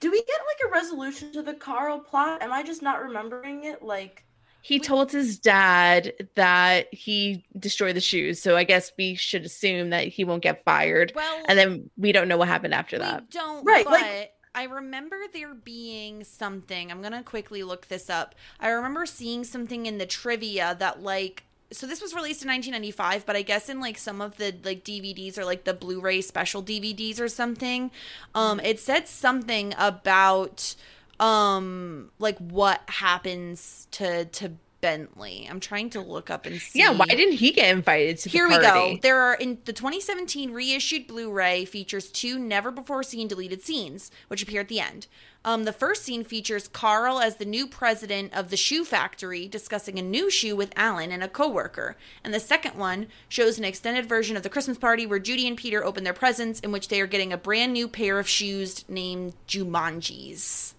Do we get like a resolution to the Carl plot? Am I just not remembering it? Like, He told his dad that he destroyed the shoes, so I guess we should assume that he won't get fired. well And then we don't know what happened after We that. don't, Right, But like- I remember there being something. I'm gonna quickly look this up. I remember seeing something in the trivia that like. So this was released in 1995, but I guess in like some of the like DVDs or like the Blu-ray special DVDs or something, um, it said something about um like what happens to to Bentley. I'm trying to look up and see. Yeah, why didn't he get invited to the Here we go. There are in the 2017 reissued Blu-ray features two never before seen deleted scenes, which appear at the end. Um, the first scene features Carl as the new president of the shoe factory discussing a new shoe with Alan and a coworker, and the second one shows an extended version of the Christmas party where Judy and Peter open their presents, in which they are getting a brand new pair of shoes named Jumanjis.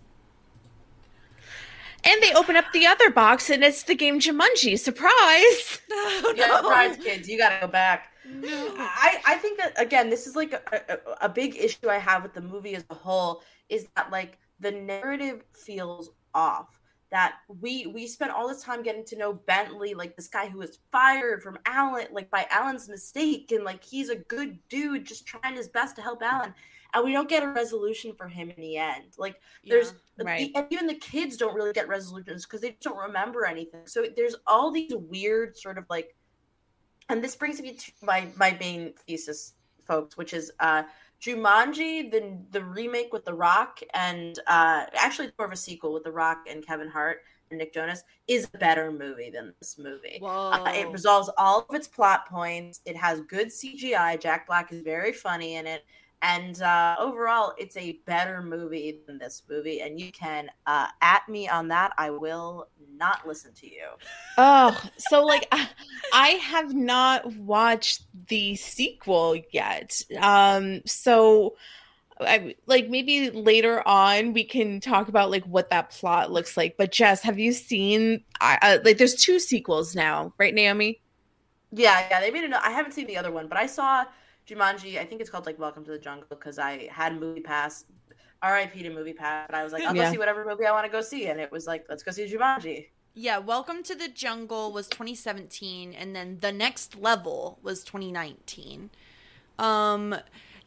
And they open up the other box and it's the game Jumanji. Surprise! Oh, yeah, surprise, kids, you gotta go back. No. I, I think that again, this is like a, a, a big issue I have with the movie as a whole is that like the narrative feels off. That we we spent all this time getting to know Bentley, like this guy who was fired from Alan, like by Alan's mistake, and like he's a good dude, just trying his best to help Alan, and we don't get a resolution for him in the end. Like there's Yeah, right. and even the kids don't really get resolutions because they don't remember anything. So there's all these weird sort of like and this brings me to my my main thesis, folks, which is uh Jumanji, the the remake with The Rock, and uh actually more of a sequel with The Rock and Kevin Hart and Nick Jonas, is a better movie than this movie. Uh, it resolves all of its plot points. It has good CGI. Jack Black is very funny in it. And uh, overall, it's a better movie than this movie. And you can uh, at me on that. I will not listen to you. Oh, so like I, I have not watched the sequel yet. Um, so I like maybe later on we can talk about like what that plot looks like. But Jess, have you seen? I, uh, like, there's two sequels now, right, Naomi? Yeah, yeah, they made it. I haven't seen the other one, but I saw Jumanji. I think it's called like Welcome to the Jungle because I had Movie Pass R.I.P. to Movie Pass, but I was like, I'll Yeah. go see whatever movie I want to go see, and it was like, let's go see Jumanji. Yeah, Welcome to the Jungle was 2017 and then The Next Level was 2019. Um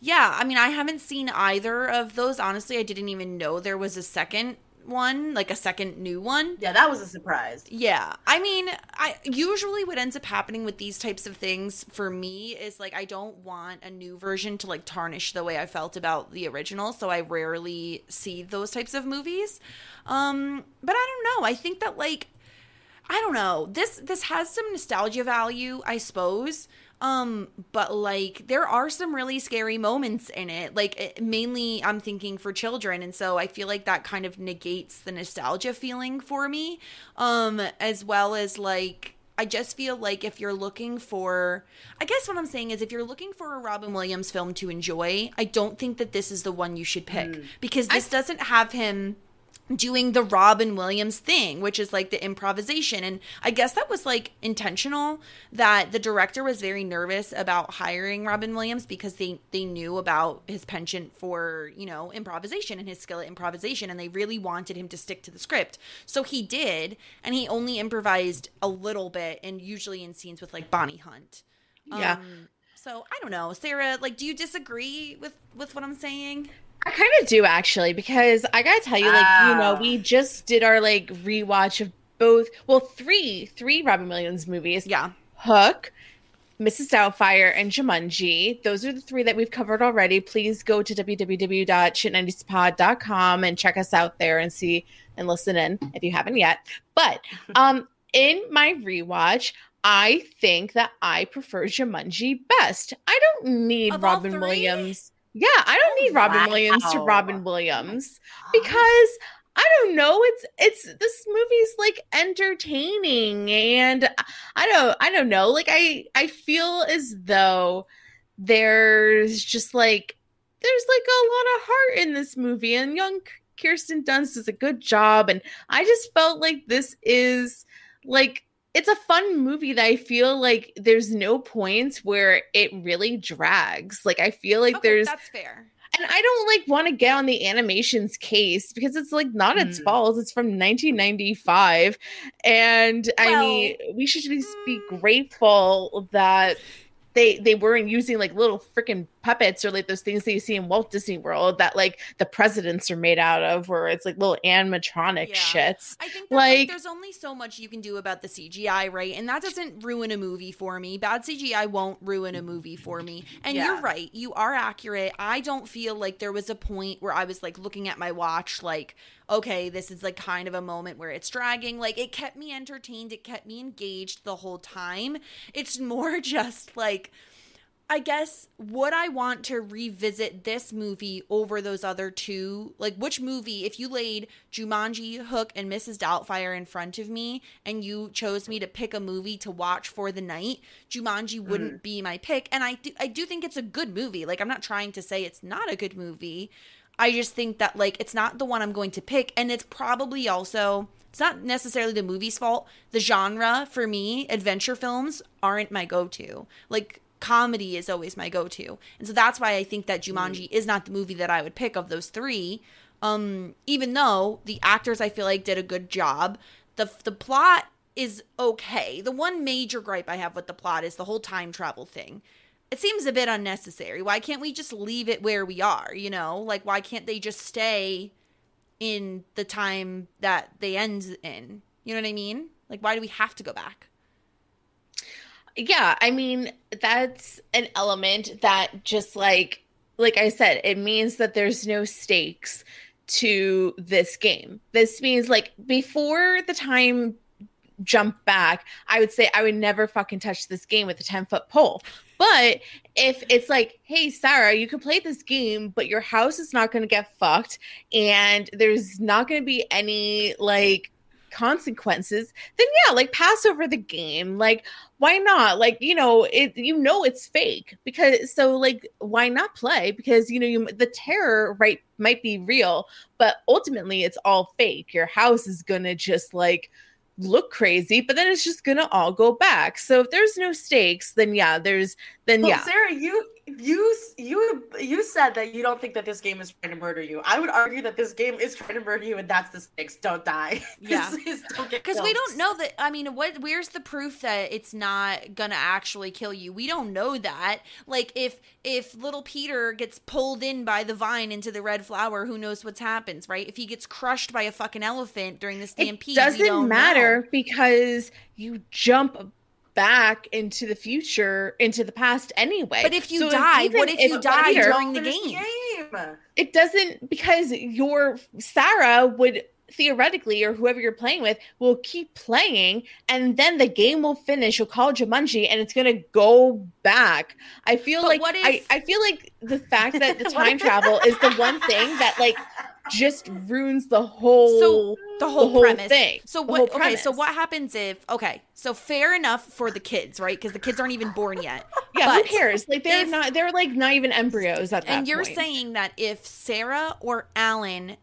yeah, I mean I haven't seen either of those. Honestly, I didn't even know there was a second one, like a second new one. Yeah, that was a surprise. Yeah. I mean, I usually what ends up happening with these types of things for me is like I don't want a new version to like tarnish the way I felt about the original, so I rarely see those types of movies. Um, but I don't know. I think that like I don't know. This this has some nostalgia value, I suppose. Um, but like there are some really scary moments in it. Like it, mainly I'm thinking for children and so I feel like that kind of negates the nostalgia feeling for me. Um as well as like I just feel like if you're looking for I guess what I'm saying is if you're looking for a Robin Williams film to enjoy, I don't think that this is the one you should pick because this doesn't have him doing the Robin Williams thing, which is like the improvisation. And I guess that was like intentional that the director was very nervous about hiring Robin Williams because they they knew about his penchant for, you know, improvisation and his skill at improvisation and they really wanted him to stick to the script. So he did, and he only improvised a little bit and usually in scenes with like Bonnie Hunt. Yeah. Um, so I don't know, Sarah, like do you disagree with with what I'm saying? I kind of do actually because I gotta tell you, like you know, Ah. we just did our like rewatch of both, well, three, three Robin Williams movies. Yeah. Hook, Mrs. Doubtfire, and Jumanji. Those are the three that we've covered already. Please go to www.shit90spod.com and check us out there and see and listen in if you haven't yet. But um, in my rewatch, I think that I prefer Jumanji best. I don't need Of Robin? Williams. Yeah, I don't need Robin Williams to Robin Williams because I don't know. It's it's this movie's like entertaining, and I don't I don't know. Like I I feel as though there's just like there's like a lot of heart in this movie, and young Kirsten Dunst does a good job, and I just felt like this is like it's a fun movie that I feel like there's no points where it really drags. Like I feel like Okay, there's that's fair. and I don't like want to get on the animation's case because it's like not its Hmm. fault. It's from 1995, and I mean we should be, be mm. grateful that they they weren't using like little freaking puppets or like those things that you see in Walt Disney World that like the presidents are made out of, where it's like little animatronic Yeah. shits. I think like, Like- there's only so much you can do about the CGI, right? And that doesn't ruin a movie for me. Bad CGI won't ruin a movie for me. And Yeah. you're right. You are accurate. I don't feel like there was a point where I was like looking at my watch like, okay, this is like kind of a moment where it's dragging. Like it kept me entertained, it kept me engaged the whole time. It's more just like I guess would I want to revisit this movie over those other two? Like which movie if you laid Jumanji, Hook and Mrs. Doubtfire in front of me and you chose me to pick a movie to watch for the night, Jumanji mm-hmm. wouldn't be my pick and I do I do think it's a good movie. Like I'm not trying to say it's not a good movie. I just think that like it's not the one I'm going to pick and it's probably also it's not necessarily the movie's fault. The genre for me, adventure films aren't my go-to. Like comedy is always my go-to. And so that's why I think that Jumanji is not the movie that I would pick of those 3. Um even though the actors I feel like did a good job. The the plot is okay. The one major gripe I have with the plot is the whole time travel thing it seems a bit unnecessary. Why can't we just leave it where we are, you know? Like why can't they just stay in the time that they end in? You know what I mean? Like why do we have to go back? Yeah i mean that's an element that just like like i said it means that there's no stakes to this game. This means like before the time jump back i would say i would never fucking touch this game with a 10 foot pole. But if it's like hey sarah you can play this game but your house is not going to get fucked and there's not going to be any like consequences then yeah like pass over the game. Like why not? Like you know it you know it's fake because so like why not play? Because you know you the terror right might be real but ultimately it's all fake. Your house is gonna just like look crazy but then it's just gonna all go back. So if there's no stakes then yeah there's then Well, yeah. Sarah, you you you you said that you don't think that this game is trying to murder you. I would argue that this game is trying to murder you, and that's the stakes. Don't die. Yeah. Because we don't know that. I mean, what? Where's the proof that it's not gonna actually kill you? We don't know that. Like, if if little Peter gets pulled in by the vine into the red flower, who knows what's happens, right? If he gets crushed by a fucking elephant during the stampede, it doesn't matter know. because you jump back into the future, into the past anyway. But if you So die, what if you die Peter- during the game? game. it doesn't because your Sarah would theoretically or whoever you're playing with will keep playing and then the game will finish you'll call Jumanji and it's gonna go back. I feel But like what I, if- I feel like the fact that the time travel is the one thing that like just ruins the whole So the whole, premise. thing. So what? whole Okay. So what happens if? Okay. So fair enough for the kids, right? Because the kids aren't even born yet. Yeah, But who cares? Like they're if- not they're like not even embryos at that And you're point. saying that if Sarah or Alan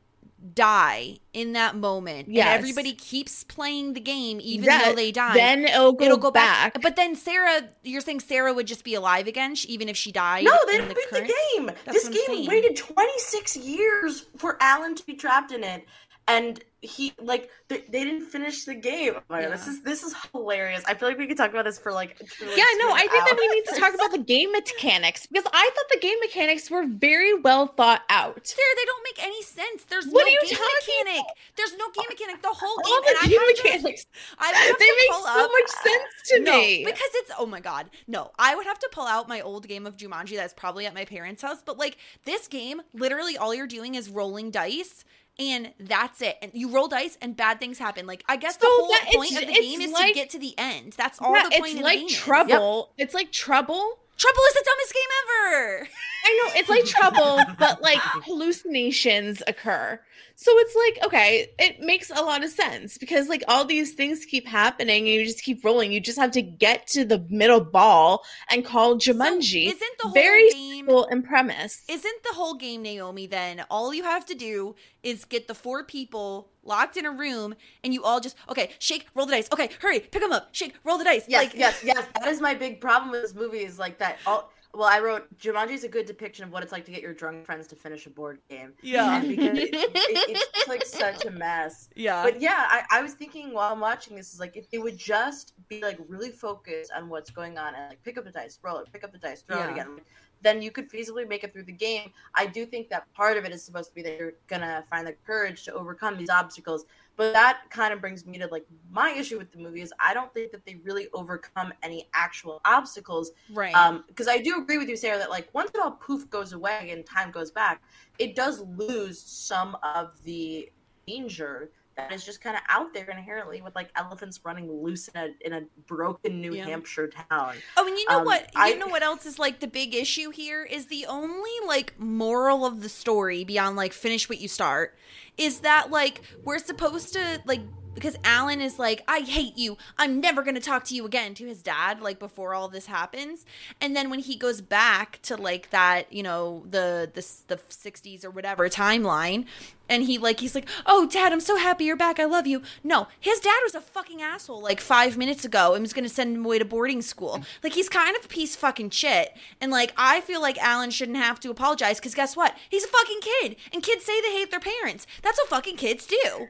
die in that moment, Yes. and everybody keeps playing the game even Yeah, though they die, then it'll go, it'll go back. back. But then Sarah, you're saying Sarah would just be alive again, even if she died. No, they the beat current- the game. That's this game saying. waited 26 years for Alan to be trapped in it, and he like they, they didn't finish the game. Oh my God, this is this is hilarious. I feel like we could talk about this for like. Yeah, no, I think that we need to talk about the game mechanics because I thought the game mechanics were very well thought out. There, they don't make any sense. There's What no are you game talking mechanic. There's no game mechanic. The whole game. All the and I game have to- mechanics, I would have they to make so up- much sense to no, me. because it's oh my god, no. I would have to pull out my old game of Jumanji that's probably at my parents' house. But like this game, literally all you're doing is rolling dice. And that's it. And you roll dice, and bad things happen. Like I guess the whole that- point of the game is to get to the end. That's all yeah, the point it's of like the game. is. trouble. It's like trouble. Trouble is the dumbest game ever. I know it's like trouble, but like hallucinations occur. So it's like, okay, it makes a lot of sense because like all these things keep happening and you just keep rolling. You just have to get to the middle ball and call Jumanji. isn't the whole very game- simple in premise. Isn't the whole game, Naomi, then all you have to do is get the four people locked in a room and you all just, okay, shake, roll the dice. Okay, hurry, pick them up, shake, roll the dice. Yes, like, yes, yes. That is my big problem with this movie. Is like that. All well, I wrote Jumanji is a good depiction of what it's like to get your drunk friends to finish a board game. Yeah. and because it, it, it's like such a mess. Yeah. But yeah, I, I was thinking while I'm watching this is like if they would just be like really focused on what's going on and like pick up the dice, roll it, pick up the dice, throw Yeah. it again, then you could feasibly make it through the game. I do think that part of it is supposed to be that you're gonna find the courage to overcome these obstacles. But that kind of brings me to like my issue with the movie is I don't think that they really overcome any actual obstacles right. um because i do agree with you sarah that like once it all poof goes away and time goes back it does lose some of the danger that is just kind of out there inherently with like elephants running loose in a in a broken new Yeah. hampshire town Oh, and you know Um, what? You I- know what else is like the big issue here is the only like moral of the story beyond like finish what you start is that like we're supposed to like because Alan is like I hate you. I'm never going to talk to you again to his dad like before all this happens. And then when he goes back to like that, you know, the the the 60s or whatever timeline and he like he's like, "Oh, dad, I'm so happy you're back. I love you." No, his dad was a fucking asshole like 5 minutes ago and was going to send him away to boarding school. Like he's kind of a piece of fucking shit. And like I feel like Alan shouldn't have to apologize cuz guess what? He's a fucking kid. And kids say they hate their parents. That's what fucking kids do.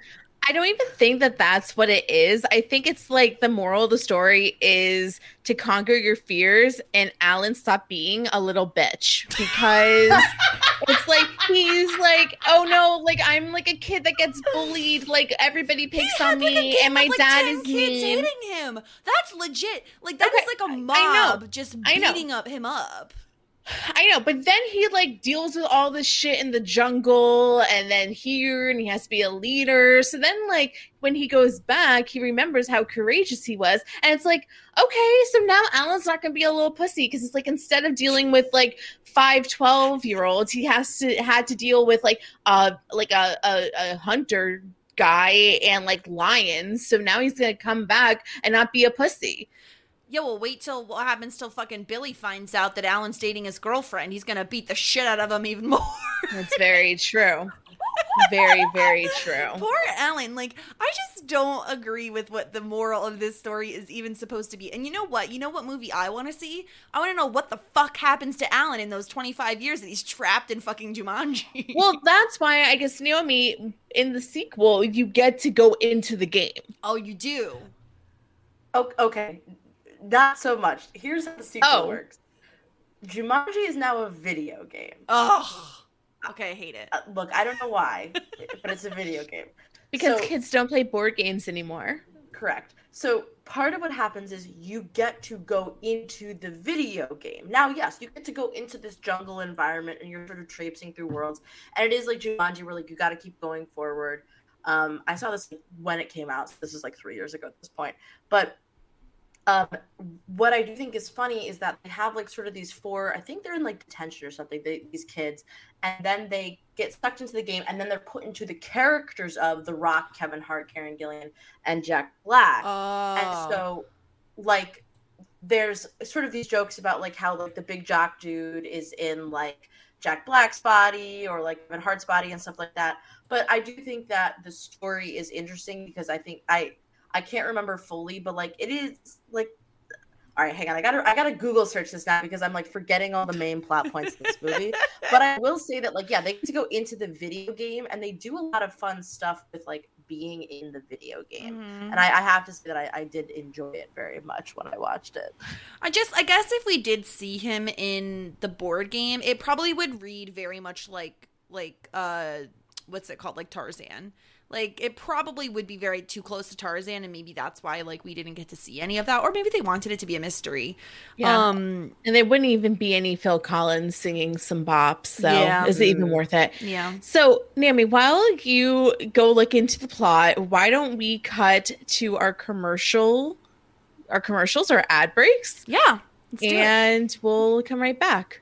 I don't even think that that's what it is. I think it's like the moral of the story is to conquer your fears and Alan stop being a little bitch because it's like he's like, oh no, like I'm like a kid that gets bullied, like everybody picks on like, me, and my like, dad 10 is kids mean. hating him. That's legit. Like that is Okay, like a mob just beating up him up. I know, but then he like deals with all this shit in the jungle and then here and he has to be a leader. So then like when he goes back, he remembers how courageous he was. And it's like, okay, so now Alan's not gonna be a little pussy because it's like instead of dealing with like five 12 year olds, he has to had to deal with like uh like a, a, a hunter guy and like lions. So now he's gonna come back and not be a pussy. Yeah, well, wait till what happens till fucking Billy finds out that Alan's dating his girlfriend. He's gonna beat the shit out of him even more. That's very true. very, very true. Poor Alan. Like, I just don't agree with what the moral of this story is even supposed to be. And you know what? You know what movie I want to see? I want to know what the fuck happens to Alan in those 25 years that he's trapped in fucking Jumanji. Well, that's why I guess Naomi in the sequel you get to go into the game. oh, you do? O- Okay, not so much. Here's how the sequel Oh. works. Jumanji is now a video game. Oh. Okay, I hate it. Uh, look, I don't know why, but it's a video game. Because So- kids don't play board games anymore. Correct. So part of what happens is you get to go into the video game. Now, yes, you get to go into this jungle environment and you're sort of traipsing through worlds. And it is like Jumanji where like you gotta keep going forward. Um, I saw this when it came out, so this is like three years ago at this point. But um, what I do think is funny is that they have like sort of these four, I think they're in like detention or something, they, these kids, and then they get sucked into the game and then they're put into the characters of The Rock, Kevin Hart, Karen Gillan, and Jack Black. Oh. And so, like, there's sort of these jokes about like how like the big jock dude is in like Jack Black's body or like Kevin Hart's body and stuff like that. But I do think that the story is interesting because I think I I can't remember fully, but like it is like all right, hang on. I gotta I gotta Google search this now because I'm like forgetting all the main plot points of this movie. but I will say that like yeah, they get to go into the video game and they do a lot of fun stuff with like being in the video game. Mhm. And I, I have to say that I, I did enjoy it very much when I watched it. I just, I guess if we did see him in the board game, it probably would read very much like, like, uh, what's it called? Like Tarzan. Like, it probably would be very too close to Tarzan, and maybe that's why, like, we didn't get to see any of that, or maybe they wanted it to be a mystery. Yeah. Um, And there wouldn't even be any Phil Collins singing some bops. So Yeah. is it even worth it? yeah. So, Naomi, while you go look into the plot, why don't we cut to our commercial, our commercials, our ad breaks, Yeah. Let's do it. and we'll come right back.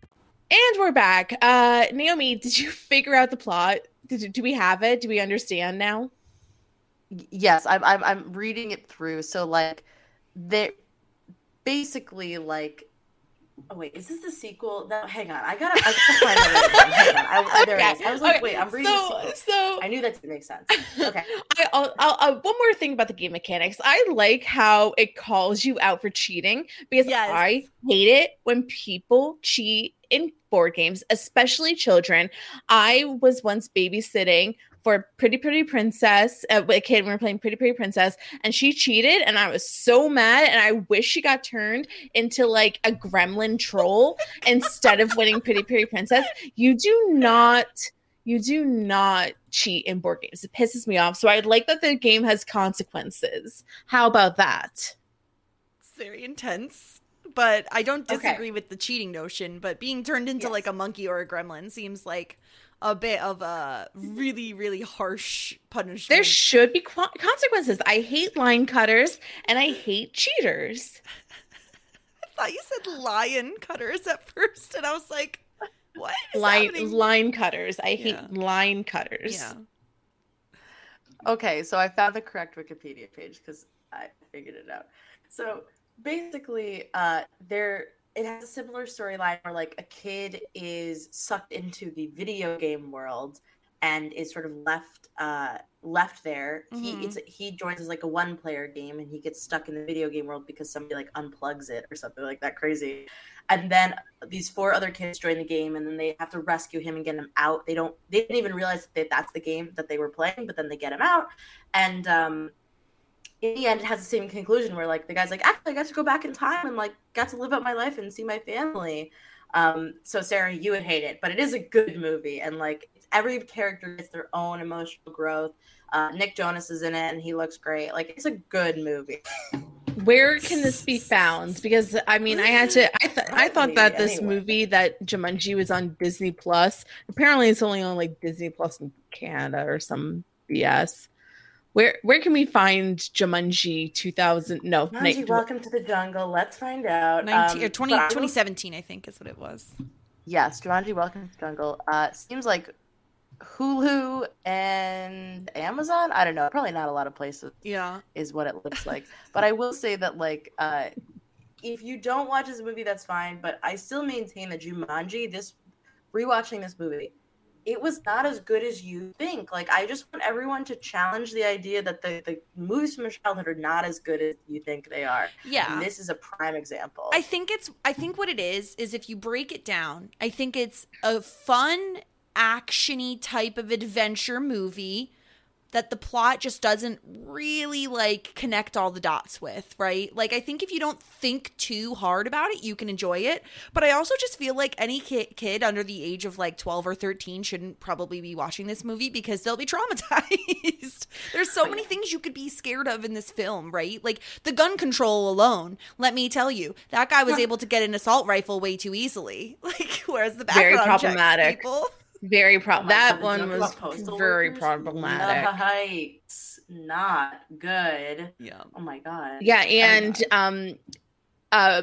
And we're back. Uh, Naomi, did you figure out the plot? Did, do we have it? Do we understand now? Yes, I'm I'm, I'm reading it through. So like, they basically like. Oh wait, is this the sequel? No, hang on. I gotta, I gotta find it. again. Hang on. I, there it is. I was like, Okay, wait, I'm reading. So, so I knew that didn't make sense. Okay. I, I'll, I'll, I'll- one more thing about the game mechanics. I like how it calls you out for cheating because Yes. I hate it when people cheat in board games, especially children. I was once babysitting for Pretty Pretty Princess, uh, a kid we were playing Pretty Pretty Princess, and she cheated, and I was so mad, and I wish she got turned into like a gremlin troll instead of winning Pretty Pretty Princess. You do not you do not cheat in board games. It pisses me off. So I like that the game has consequences. How about that? It's very intense. But I don't Okay. disagree with the cheating notion. But being turned into Yes. like a monkey or a gremlin seems like a bit of a really, really harsh punishment. There should be qu- consequences. I hate line cutters and I hate cheaters. I thought you said lion cutters at first, and I was like, "What is Line happening?" line cutters. I hate Yeah. line cutters. Yeah. Okay, so I found the correct Wikipedia page because I figured it out. So basically, uh, there it has a similar storyline where like a kid is sucked into the video game world and is sort of left uh, left there. He Mhm. it's he joins as like a one player game and he gets stuck in the video game world because somebody like unplugs it or something like that crazy. And then these four other kids join the game and then they have to rescue him and get him out. They don't they didn't even realize that that's the game that they were playing, but then they get him out and um in the end it has the same conclusion where like the guy's like actually i got to go back in time and like got to live out my life and see my family um so sarah you would hate it but it is a good movie and like every character gets their own emotional growth uh nick jonas is in it and he looks great like it's a good movie Where can this be found? Because I mean, I had to. I th- I thought that this Anyway. movie that Jumanji was on Disney Plus. Apparently, it's only on like Disney Plus Plus in Canada or some BS. Where where can we find Jumanji 2000? No, Jumanji, ni- welcome to the jungle. Let's find out. 19, Um, or 20, I 2017, I think is what it was. Yes, Jumanji, welcome to the jungle. Uh, seems like Hulu and Amazon. I don't know. Probably not a lot of places. Yeah. is what it looks like. but I will say that like uh if you don't watch this movie, that's fine. But I still maintain that Jumanji, this rewatching this movie, it was not as good as you think. Like I just want everyone to challenge the idea that the, the movies from childhood are not as good as you think they are. Yeah. And this is a prime example. I think it's I think what it is is if you break it down, I think it's a fun actiony type of adventure movie that the plot just doesn't really like connect all the dots with, right? Like I think if you don't think too hard about it, you can enjoy it. But I also just feel like any kid, kid under the age of like 12 or 13 shouldn't probably be watching this movie because they'll be traumatized. There's so many things you could be scared of in this film, right? Like the gun control alone, let me tell you, that guy was able to get an assault rifle way too easily. Like whereas the Very background checks problematic. people very pro- Oh that one was about postal very workers? problematic. Yikes. Not good. Yeah. Oh my god. Yeah, and God. um uh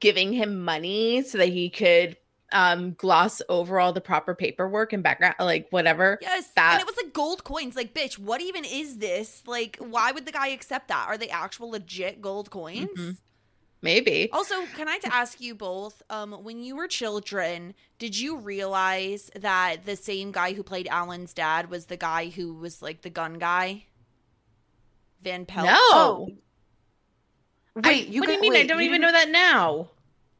giving him money so that he could um gloss over all the proper paperwork and background like whatever. Yes, That- and it was like gold coins. Like, bitch, what even is this? Like, why would the guy accept that? Are they actual legit gold coins? Mhm. Maybe. Also, can I ask you both? Um, when you were children, did you realize that the same guy who played Alan's dad was the guy who was like the gun guy? Van Pelt. No. Oh. I- Wait, you what do you got- mean? I don't even know that now.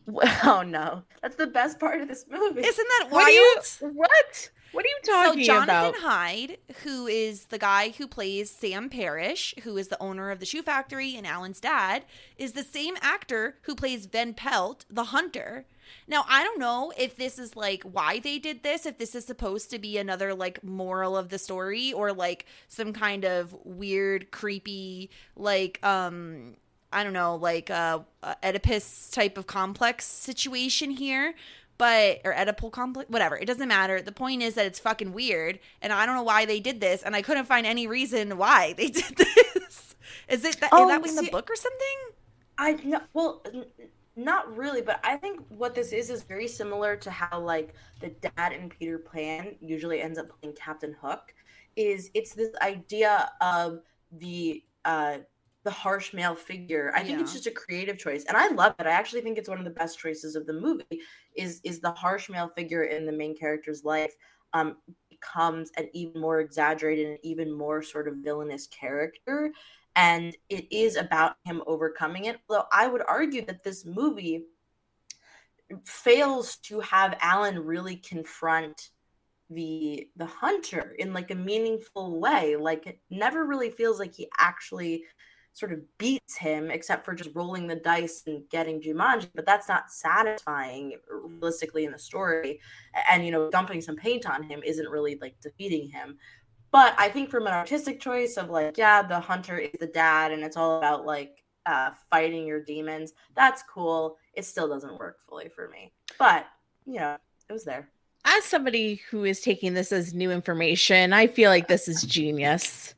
Oh no, that's the best part of this movie. Isn't that What are you what? What are you talking about? so Jonathan about? Hyde, who is the guy who plays Sam Parrish, who is the owner of the shoe factory and Alan's dad, is the same actor who plays Van Pelt, the hunter. Now, I don't know if this is like why they did this, if this is supposed to be another like moral of the story or like some kind of weird, creepy, like, um, I don't know, like uh, uh Oedipus type of complex situation here. But or Oedipal complex, whatever. It doesn't matter. The point is that it's fucking weird, and I don't know why they did this, and I couldn't find any reason why they did this. Is it that, Oh, is that in the book or something? I no, well, n- not really, but I think what this is is very similar to how like the dad in Peter Pan usually ends up playing Captain Hook. Is it's this idea of the uh the harsh male figure. I think it's just a creative choice, and I love it. I actually think it's one of the best choices of the movie. Is is the harsh male figure in the main character's life um becomes an even more exaggerated and even more sort of villainous character and it is about him overcoming it. Though I would argue that this movie fails to have Alan really confront the the hunter in like a meaningful way. Like it never really feels like he actually sort of beats him except for just rolling the dice and getting Jumanji, but that's not satisfying realistically in the story. And you know, dumping some paint on him isn't really like defeating him. But I think from an artistic choice of like, yeah, the hunter is the dad and it's all about like uh fighting your demons, that's cool. It still doesn't work fully for me. But, you know, it was there. As somebody who is taking this as new information, I feel like this is genius.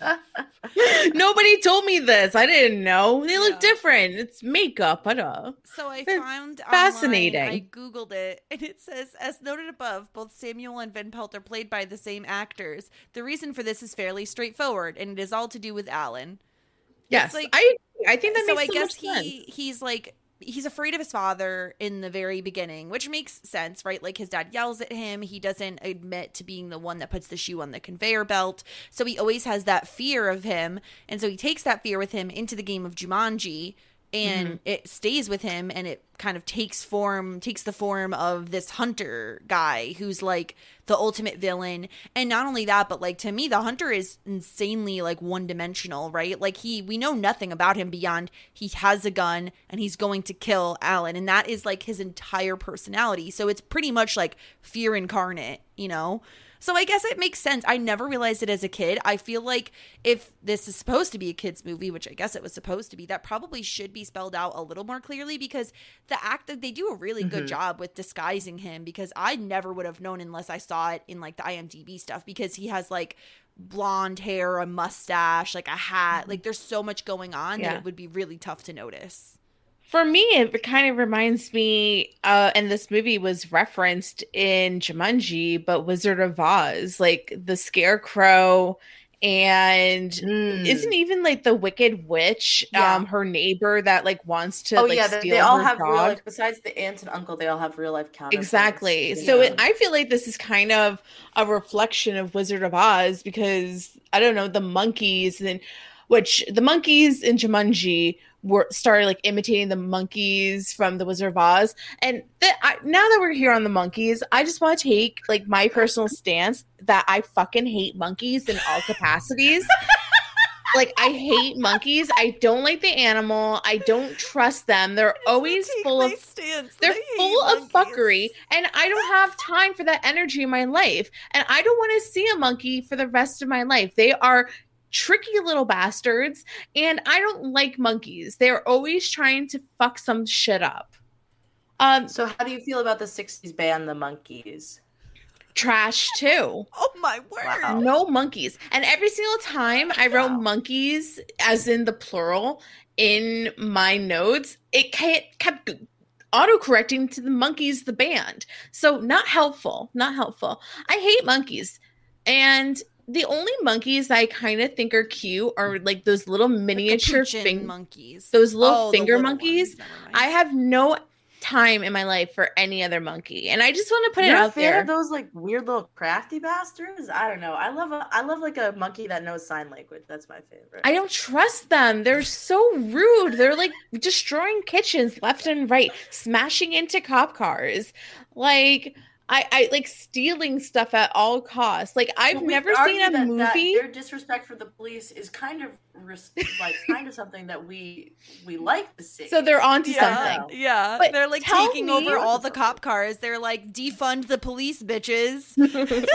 Nobody told me this. I didn't know. They look Yeah. different. It's makeup. I don't. So I That's found fascinating. Online, I googled it, and it says, as noted above, both Samuel and Van Pelt are played by the same actors. The reason for this is fairly straightforward, and it is all to do with Alan. Yes, like- I. I think that so makes I so guess much sense. he he's like he's afraid of his father in the very beginning, which makes sense, right? Like his dad yells at him, he doesn't admit to being the one that puts the shoe on the conveyor belt. So he always has that fear of him, and so he takes that fear with him into the game of Jumanji and Mm-hmm. it stays with him and it kind of takes form takes the form of this hunter guy who's like the ultimate villain. And not only that but like to me the hunter is insanely like one dimensional right? Like he we know nothing about him beyond he has a gun and he's going to kill alan and that is like his entire personality. So it's pretty much like fear incarnate you know so I guess it makes sense. I never realized it as a kid. I feel like if this is supposed to be a kids movie, which I guess it was supposed to be, that probably should be spelled out a little more clearly because the act that they do a really good Mhm. job with disguising him because I never would have known unless I saw it in like the IMDb stuff because he has like blonde hair, a mustache, like a hat. Like there's so much going on Yeah. that it would be really tough to notice. For me, it kind of reminds me, uh, and this movie was referenced in Jumanji, but Wizard of Oz, like the Scarecrow, and Mm. isn't even like the Wicked Witch, Yeah. um, her neighbor that like wants to oh like yeah, they, steal they all have real dog. life. Besides the aunt and uncle, they all have real life counterparts. Exactly. So it, I feel like this is kind of a reflection of Wizard of Oz because I don't know the monkeys and which the monkeys in Jumanji were started like imitating the monkeys from the Wizard of Oz. And th- I, now that we're here on the monkeys, I just want to take like my personal stance that I fucking hate monkeys in all capacities. like I hate monkeys. I don't like the animal. I don't trust them. They're always full of they're full of fuckery and i don't have time for that energy in my life and i don't want to see a monkey for the rest of my life they are tricky little bastards and i don't like monkeys they're always trying to fuck some shit up um So how do you feel about the '60s band, the Monkees? trash too Oh my word. Wow. no monkeys and every single time i wrote Wow. monkeys as in the plural in my notes it kept, kept auto-correcting to the Monkees the band so not helpful not helpful i hate monkeys and the only monkeys i kind of think are cute are like those little miniature Capuchin thing monkeys. those little Oh, finger little monkeys ones. Never mind. i have no time in my life for any other monkey and i just want to put You're it a out fan there of those like weird little crafty bastards? I don't know. I love a I love like a monkey that knows sign language. That's my favorite. I don't trust them. They're so rude. They're like destroying kitchens left and right, smashing into cop cars. Like I, I like stealing stuff at all costs. Like I've Well, never seen a that- that movie. their disrespect for the police is kind of res- like kind of something that we we like to see. so they're onto yeah, something. yeah. But they're like tell taking me- over all the cop cars. They're like defund the police, bitches.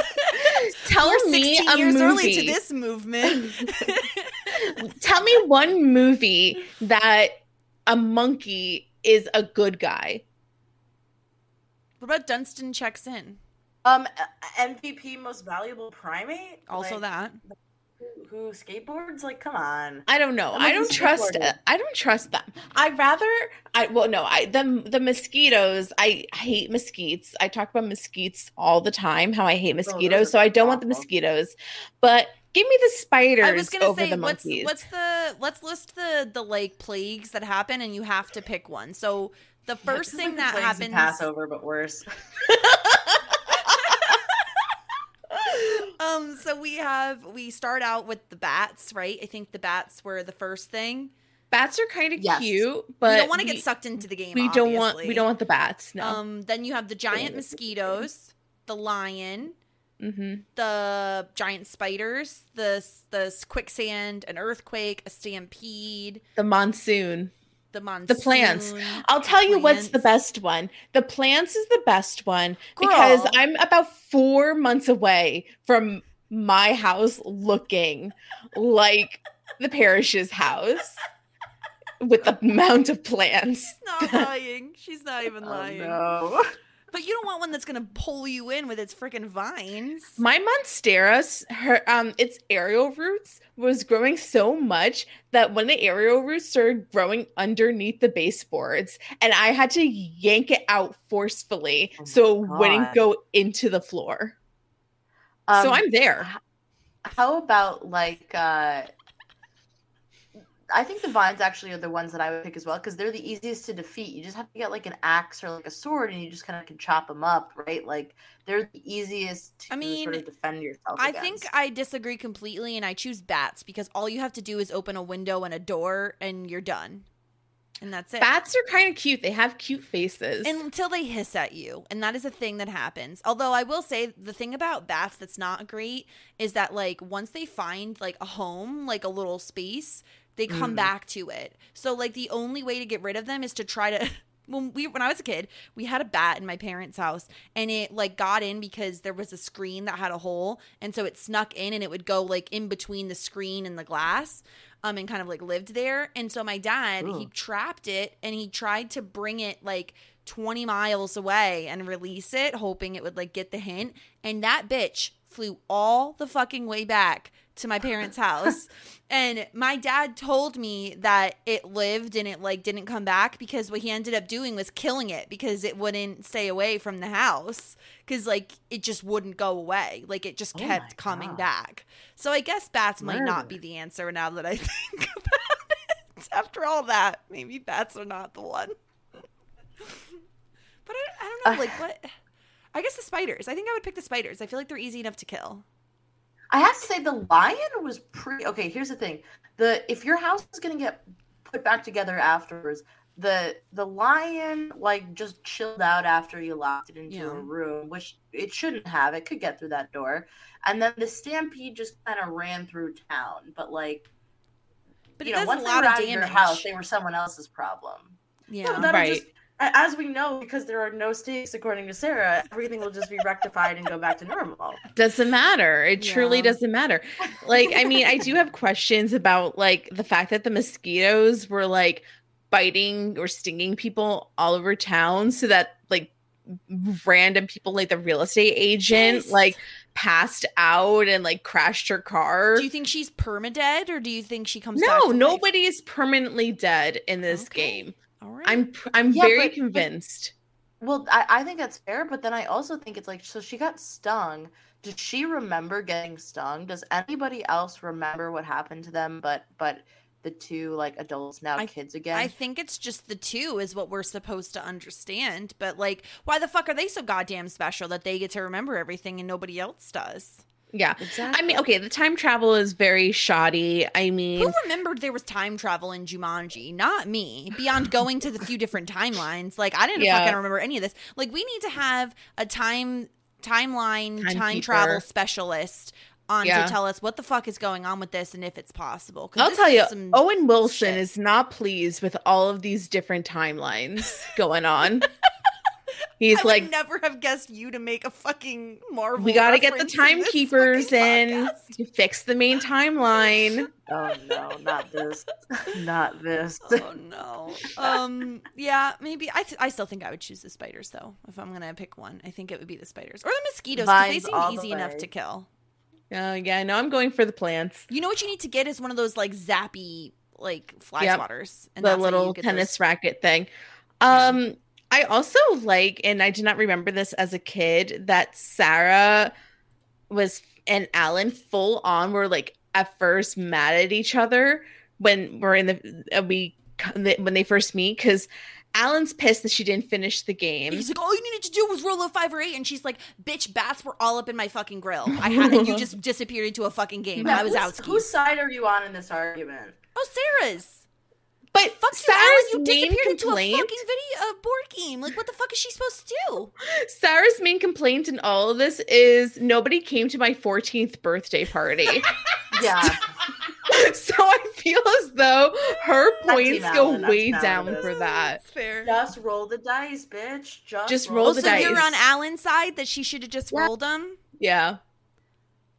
Tell We're me a years movie. early to this movement. Tell me one movie that a monkey is a good guy. What about Dunston checks in? um MVP most valuable primate. Also Like, that. who, who skateboards? Like, come on. I don't know. I'm I like don't trust. skateboarder. I don't trust them. I rather. I well, no. I the the mosquitoes. I hate mosquitoes. I talk about mosquitoes all the time. How I hate mosquitoes. are so I don't want the mosquitoes. But give me the spiders I was gonna over say the what's monkeys. what's the let's list the the like plagues that happen and you have to pick one. So the first Just thing like that plagues of happens Passover, but worse. um so we have we start out with the bats, right? I think the bats were the first thing. bats are kind of Yes. cute, but we don't want to get sucked into the game. We don't want. We don't want the bats. No. Um then you have the giant mosquitoes, the lion, hmm the giant spiders, the the quicksand, an earthquake, a stampede, The monsoon. The monsoon. The plants. I'll tell you what's the best one. The plants is the best one because I'm about four months away from my house looking like the Parrish's house with the amount of plants. She's not lying. She's not even Oh, lying. no. But you don't want one that's gonna pull you in with its freaking vines. My monstera, her um, its aerial roots was growing so much that when the aerial roots started growing underneath the baseboards, and I had to yank it out forcefully Oh so it wouldn't go into the floor. Um, so I'm there. How about like uh I think the vines actually are the ones that I would pick as well because they're the easiest to defeat. You just have to get like an axe or like a sword, and you just kind of can chop them up, right? Like they're the easiest to I mean, sort of defend yourself. I against. think I disagree completely, and I choose bats because all you have to do is open a window and a door, and you're done, and that's it. Bats are kind of cute. They have cute faces. And until they hiss at you, and that is a thing that happens. Although I will say the thing about bats that's not great is that like once they find like a home, like a little space, they come Mm. back to it. So like the only way to get rid of them is to try to when we when I was a kid, we had a bat in my parents' house and it like got in because there was a screen that had a hole and so it snuck in and it would go like in between the screen and the glass um and kind of like lived there. And so my dad, he trapped it and he tried to bring it like 20 miles away and release it hoping it would like get the hint and that bitch flew all the fucking way back to my parents' house. and my dad told me that it lived and it like didn't come back because what he ended up doing was killing it because it wouldn't stay away from the house cuz like it just wouldn't go away. Like it just Oh kept my coming God. back. So I guess bats might not be the answer now that I think about it. After all that, maybe bats are not the one. But I, I don't know, like what I guess the spiders. I think I would pick the spiders. I feel like they're easy enough to kill. I have to say the lion was pretty okay. Here's the thing: the if your house is gonna get put back together afterwards, the the lion like just chilled out after you locked it into Yeah. a room, which it shouldn't have. It could get through that door, and then the stampede just kind of ran through town. But like, But you it know, does once a they were of out damage. of your house, they were someone else's problem. yeah. No, that'll Right. just a- as we know, because there are no stakes, according to Sarah, everything will just be rectified and go back to normal. doesn't matter. It truly doesn't matter. Like, I mean, I do have questions about like the fact that the mosquitoes were like biting or stinging people all over town so that like random people like the real estate agent Yes. like passed out and like crashed her car. Do you think she's permadead or do you think she comes back? no, to life? nobody is permanently dead in this Okay. game. All right. I'm I'm Yeah, very but- but- convinced. Well, I, I think that's fair, but then I also think it's like so she got stung. Did she remember getting stung? Does anybody else remember what happened to them? But but the two like adults now I- kids again. I think it's just the two is what we're supposed to understand. But like, why the fuck are they so goddamn special that they get to remember everything and nobody else does? Yeah. exactly. I mean, okay, the time travel is very shoddy. I mean, Who remembered there was time travel in Jumanji? Not me. Beyond going to the few different timelines, like I didn't Yeah. fucking remember any of this. Like we need to have a time timeline time Timekeeper. travel specialist on Yeah. to tell us what the fuck is going on with this and if it's possible. I'll tell you, Owen Wilson shit. is not pleased with all of these different timelines going on. He's like I like, would never have guessed you to make a fucking Marvel. we got to get the reference in timekeepers in to fix the main timeline. oh no, not this, not this. Oh no. Um. Yeah. Maybe. I. Th- I still think I would choose the spiders though. If I'm gonna pick one, I think it would be the spiders or the mosquitoes because they Vines seem all the easy enough to kill. Oh yeah, no, I'm going for the plants. You know what you need to get is one of those like zappy like fly Yep. swatters. the that's how you little get tennis those- racket thing. Um, I also like, and I do not remember this as a kid, that Sarah was and Alan full on were like at first mad at each other when we're in the uh, we when they first meet because Alan's pissed that she didn't finish the game. He's like, all you needed to do was roll a five or eight, and she's like, "Bitch, bats were all up in my fucking grill. I had, and you just disappeared into a fucking game. and Yeah, I was out. Whose side are you on in this argument? Oh, Sarah's. But Fuck you, Sarah's Alan. You main disappeared into a complaint, fucking video, a board game. Like, what the fuck is she supposed to do? Sarah's main complaint in all of this is nobody came to my 14th birthday party. Yeah, so I feel as though her points go Alan, way valid. down for that. That's fair. just roll the dice, bitch. Just, Just roll Oh, the so you're on Alan's side that she should have just Yeah. rolled them. Yeah.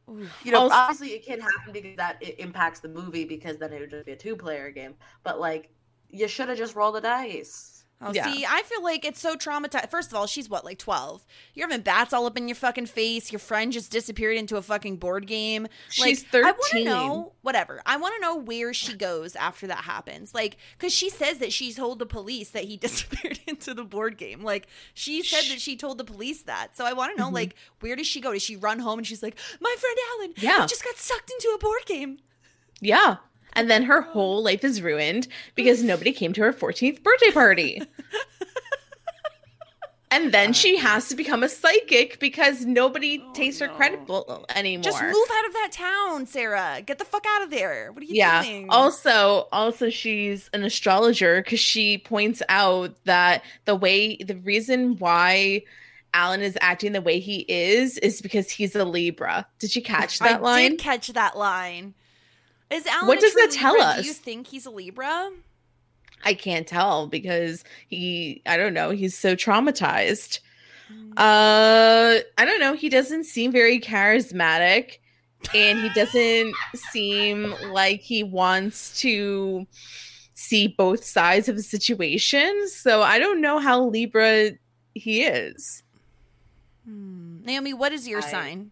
You know, Also- obviously it can't happen because that it impacts the movie because then it would just be a two-player game. But like, you should have just rolled the dice. Oh, Yeah. see, I feel like it's so traumatized. First of all, she's what, like 12? You're having bats all up in your fucking face. Your friend just disappeared into a fucking board game. She's like, I want to know, whatever. I want to know where she goes after that happens. Like, because she says that she told the police that he disappeared into the board game. Like, she said that she told the police that. So I want to know, Mhm. like, where does she go? Does she run home and she's like, my friend Alan Yeah. just got sucked into a board game? Yeah. And then her whole life is ruined because nobody came to her 14th birthday party. and then she uh, has to become a psychic because nobody oh, takes her credible anymore. Just move out of that town, Sarah. Get the fuck out of there. What are you yeah. doing? Also, also she's an astrologer because she points out that the way the reason why Alan is acting the way he is is because he's a Libra. Did you catch that I line? did catch that line. Is Alan What does true that tell Libra? us? Do you think he's a Libra? I can't tell because he I don't know, he's so traumatized. Uh I don't know, he doesn't seem very charismatic and he doesn't seem like he wants to see both sides of the situation. So I don't know how Libra he is. Naomi, what is your I- sign?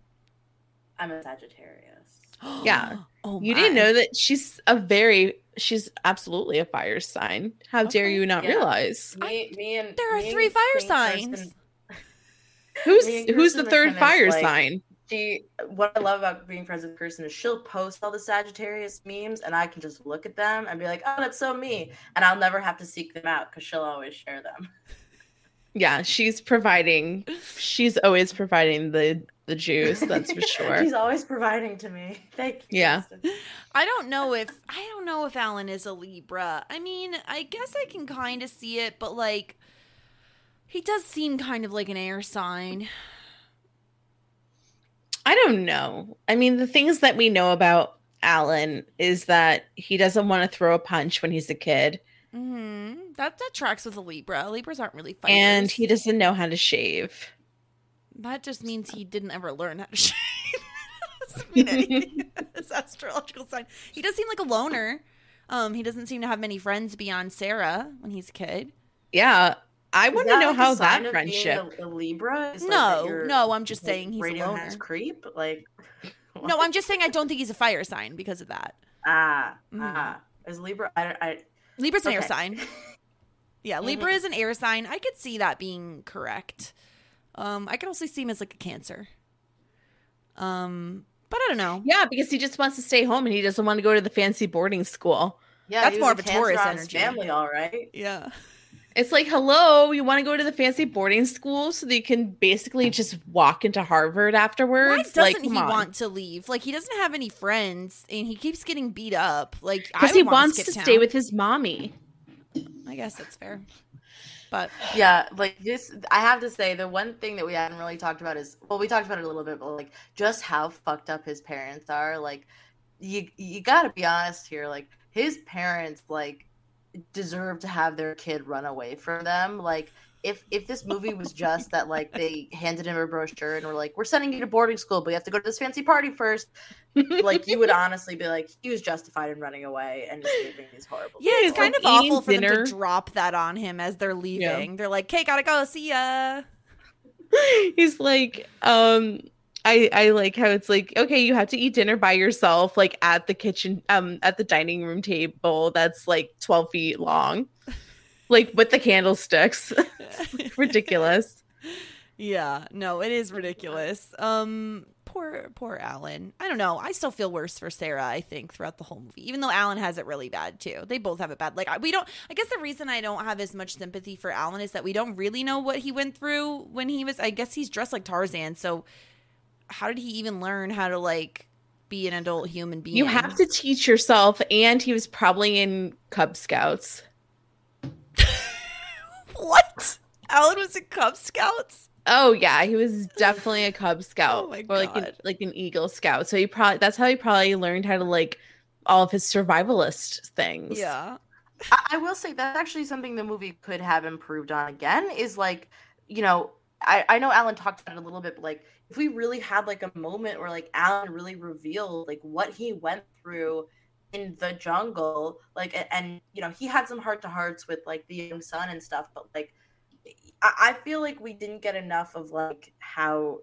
I'm a Sagittarius. Yeah. Oh, You didn't know that she's a very she's absolutely a fire sign. How dare you not Yeah. realize? Me, me and There are me and three fire signs. Kirsten- Who's who's the third fire like, sign? She, what I love about being friends with Kirsten is she'll post all the Sagittarius memes, and I can just look at them and be like, "Oh, that's so me," and I'll never have to seek them out because she'll always share them. Yeah, she's providing she's always providing the the juice, that's for sure. He's always providing to me. Thank you. Yeah. I don't know if I don't know if Alan is a Libra. I mean, I guess I can kind of see it, but like he does seem kind of like an air sign. I don't know. I mean, the things that we know about Alan is that he doesn't want to throw a punch when he's a kid, hmm That that tracks with a Libra. Libras aren't really fighters. and he doesn't know how to shave. That just means he didn't ever learn how to shave. doesn't mean anything. His astrological sign. He does seem like a loner. Um, he doesn't seem to have many friends beyond Sarah when he's a kid. Yeah, I want to know how sign that of being friendship. A, a Libra? Is, No, that you're, no, I'm just like, saying he's a loner. as creep. Like, No, I'm just saying I don't think he's a fire sign because of that. ah Mhm. ah. Is Libra? I, I Libra's an air sign. Yeah, Libra is an air sign. I could see that being correct. Um, I could also see him as like a Cancer. Um, but I don't know. Yeah, because he just wants to stay home and he doesn't want to go to the fancy boarding school. yeah, That's more was of a Cancer Taurus his energy. Family, all right. Yeah. It's like, hello, you want to go to the fancy boarding school so that you can basically just walk into Harvard afterwards? Why doesn't like, he on. want to leave? Like he doesn't have any friends, and he keeps getting beat up. Like Because he wanna wants to stay with his mommy. I guess that's fair. But Yeah, like this, I have to say the one thing that we hadn't really talked about is well, we talked about it a little bit, but like just how fucked up his parents are. Like, you you got to be honest here. Like his parents like deserve to have their kid run away from them. Like. If, if this movie was just that like they handed him a brochure and were like we're sending you to boarding school but you have to go to this fancy party first like you would honestly be like he was justified in running away and escaping these horrible yeah, it's kind of like eating awful for them to drop that on him as they're leaving. They're like, "Okay, gotta go. See ya." He's like, um, I I like how it's like, okay, you have to eat dinner by yourself, like at the kitchen, um, at the dining room table that's like twelve feet long, like with the candlesticks. Ridiculous. Yeah, no, it is ridiculous. Um, poor, poor Alan. I don't know. I still feel worse for Sarah. I think throughout the whole movie, even though Alan has it really bad too. They both have it bad. Like I- we don't. I guess the reason I don't have as much sympathy for Alan is that we don't really know what he went through when he was. I guess he's dressed like Tarzan. So how did he even learn how to like be an adult human being? You have to teach yourself, and he was probably in Cub Scouts. What? Alan was in Cub Scouts. Oh yeah, he was definitely a Cub oh Scout Oh my or like an, like an Eagle Scout. So he probably that's how he probably learned how to like all of his survivalist things. Yeah. I, I will say that's actually something the movie could have improved on again is like, you know, I, I know Alan talked about it a little bit, but like if we really had like a moment where like Alan really revealed like what he went through in the jungle, like and you know, he had some heart to hearts with like the young son and stuff, but like I, I feel like we didn't get enough of like how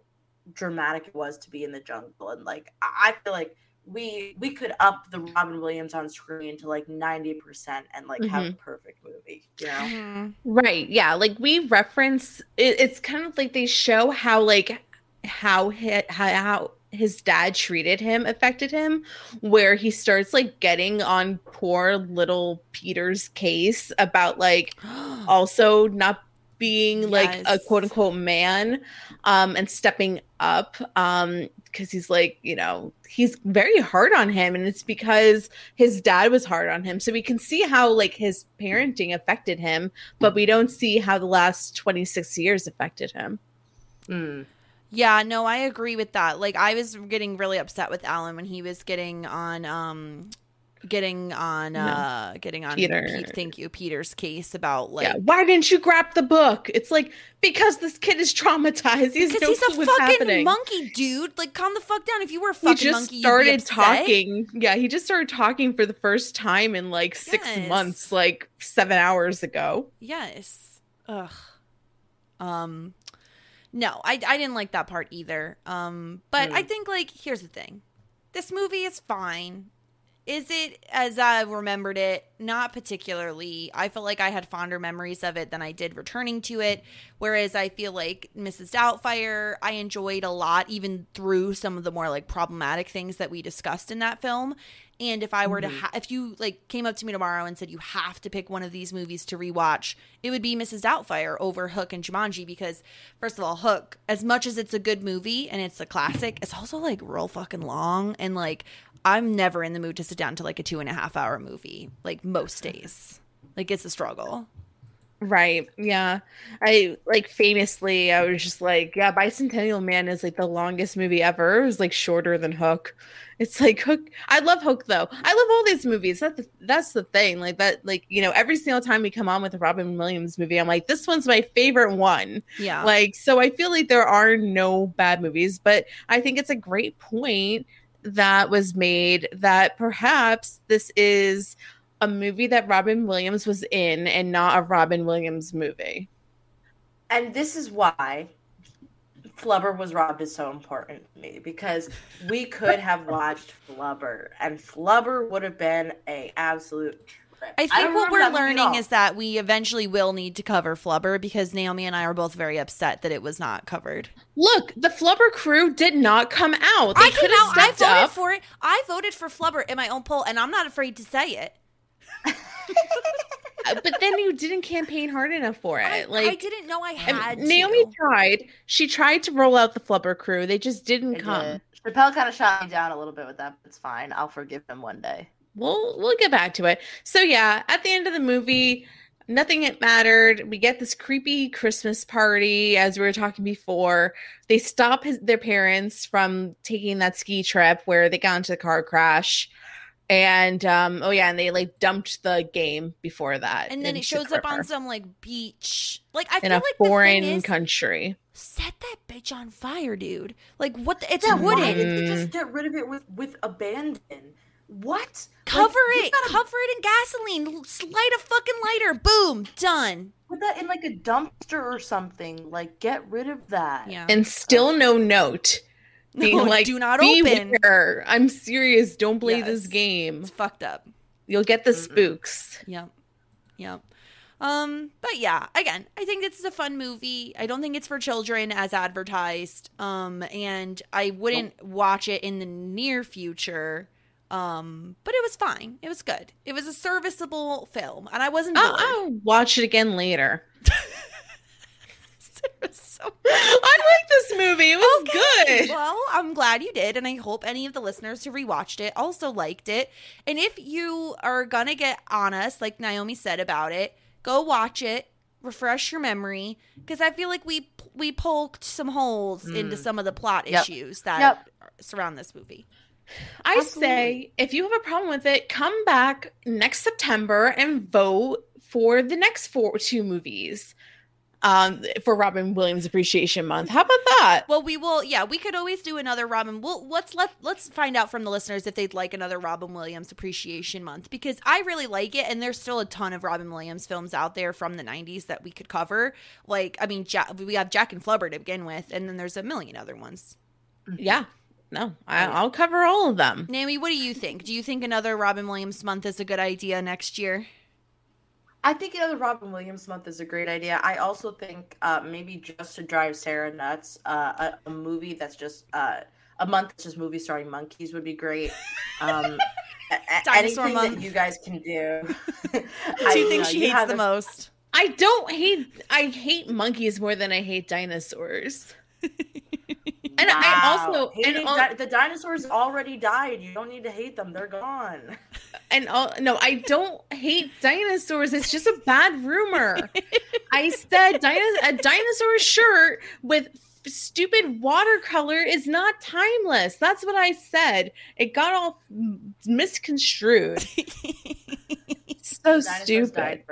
dramatic it was to be in the jungle and like I feel like we we could up the Robin Williams on screen to like 90% and like have a perfect movie, you know? Mm-hmm. Right. Yeah. Like we reference it, it's kind of like they show how like how hi- how, how his dad treated him affected him where he starts like getting on poor little Peter's case about like also not being like a quote unquote man um and stepping up um because he's like you know he's very hard on him and it's because his dad was hard on him. So we can see how like his parenting affected him but we don't see how the last 26 years affected him. Mm. Yeah, no, I agree with that. Like I was getting really upset with Alan when he was getting on um getting on uh getting on Peter. Pete, thank you Peter's case about like yeah. Why didn't you grab the book? It's like because this kid is traumatized. He because no he's a fucking happening. monkey dude like calm the fuck down if you were a He just monkey started talking. Yeah, he just started talking for the first time in like six Yes. months, like seven hours ago. Yes. Ugh. Um no, I I didn't like that part either. Um but I think like here's the thing. This movie is fine. Is it as I remembered it? Not particularly. I feel like I had fonder memories of it than I did returning to it. Whereas I feel like Mrs. Doubtfire, I enjoyed a lot, even through some of the more like problematic things that we discussed in that film. And if I were to, mm-hmm. ha- if you like came up to me tomorrow and said you have to pick one of these movies to rewatch, it would be Mrs. Doubtfire over Hook and Jumanji because, first of all, Hook, as much as it's a good movie and it's a classic, it's also like real fucking long and like I'm never in the mood to sit down to like a two and a half hour movie, like most days. Like it's a struggle. Right. Yeah. I like famously, I was just like, yeah, Bicentennial Man is like the longest movie ever. It was like shorter than Hook. It's like Hook. I love Hook though. I love all these movies. That's the, that's the thing. Like that. Like you know, every single time we come on with a Robin Williams movie, I'm like, this one's my favorite one. Yeah. Like so, I feel like there are no bad movies, but I think it's a great point that was made that perhaps this is a movie that Robin Williams was in and not a Robin Williams movie. And this is why Flubber was robbed is so important to me because we could have watched Flubber and Flubber would have been a absolute trip. I don't think what we're that movie at learning is that we eventually will need to cover Flubber because Naomi and I are both very upset that it was not covered. Look, the Flubber crew did not come out. They I could came have out. I voted up. for it. I voted for Flubber in my own poll, and I'm not afraid to say it. Uh, but then you didn't campaign hard enough for it. I, like I didn't know I and had Naomi to. tried. She tried to roll out the Flubber crew. They just didn't It come. did. Chappelle kind of shot me down a little bit with that, but it's fine. I'll forgive him one day. we'll we'll get back to it. So yeah, at the end of the movie, nothing it mattered. We get this creepy Christmas party, as we were talking before. They stop his, their parents from taking that ski trip where they got into the car crash. And um, oh yeah, and they like dumped the game before that. And then it into shows up on some like beach. Like I in feel a like foreign thing is, country. set that bitch on fire, dude. Like what? The, it's Yeah, wooden. why did they just get rid of it with with abandon? What? Cover Like, it. gotta Cover it in gasoline. Light a fucking lighter. Boom. Done. Put that in like a dumpster or something. Like, get rid of that. Yeah. And still no note. Being No, like, do not open. beware. I'm serious. Don't play this game. It's fucked up. You'll get the spooks. Yep. Yep. Um, but yeah, again, I think this is a fun movie. I don't think it's for children as advertised. Um, and I wouldn't watch it in the near future. Um, but it was fine. It was good. It was a serviceable film, and I wasn't I'll, bored. I'll watch it again later. So I like this movie. It was good. Well, I'm glad you did, and I hope any of the listeners who rewatched it also liked it. And if you are gonna get on us, like Naomi said about it, go watch it, refresh your memory, because I feel like we we poked some holes hmm. into some of the plot Yep. issues that Yep. surround this movie. I say if you have a problem with it, come back next September and vote for the next four two movies. Um, for Robin Williams Appreciation Month. How about that? Well, we will. Yeah, we could always do another Robin. Well, let's let let's find out from the listeners if they'd like another Robin Williams Appreciation Month because I really like it, and there's still a ton of Robin Williams films out there from the '90s that we could cover. Like, I mean, ja- we have Jack and Flubber to begin with, and then there's a million other ones. Yeah. No, I, I'll cover all of them. Naomi, what do you think? Do you think another Robin Williams month is a good idea next year? I think another Robin Williams month is a great idea. I also think uh, maybe just to drive Sarah nuts, uh, a, a movie that's just uh, a month that's just movie starring monkeys would be great. Um, a- a- Dinosaur anything month. that you guys can do. Two things she hates the most. I don't hate I hate monkeys more than I hate dinosaurs. and I also and Hating al- di- the dinosaurs already died. You don't need to hate them; they're gone. and all, no, I don't hate dinosaurs. It's just a bad rumor. I said a dinosaur shirt with f- stupid watercolor is not timeless. That's what I said. It got all misconstrued. so stupid.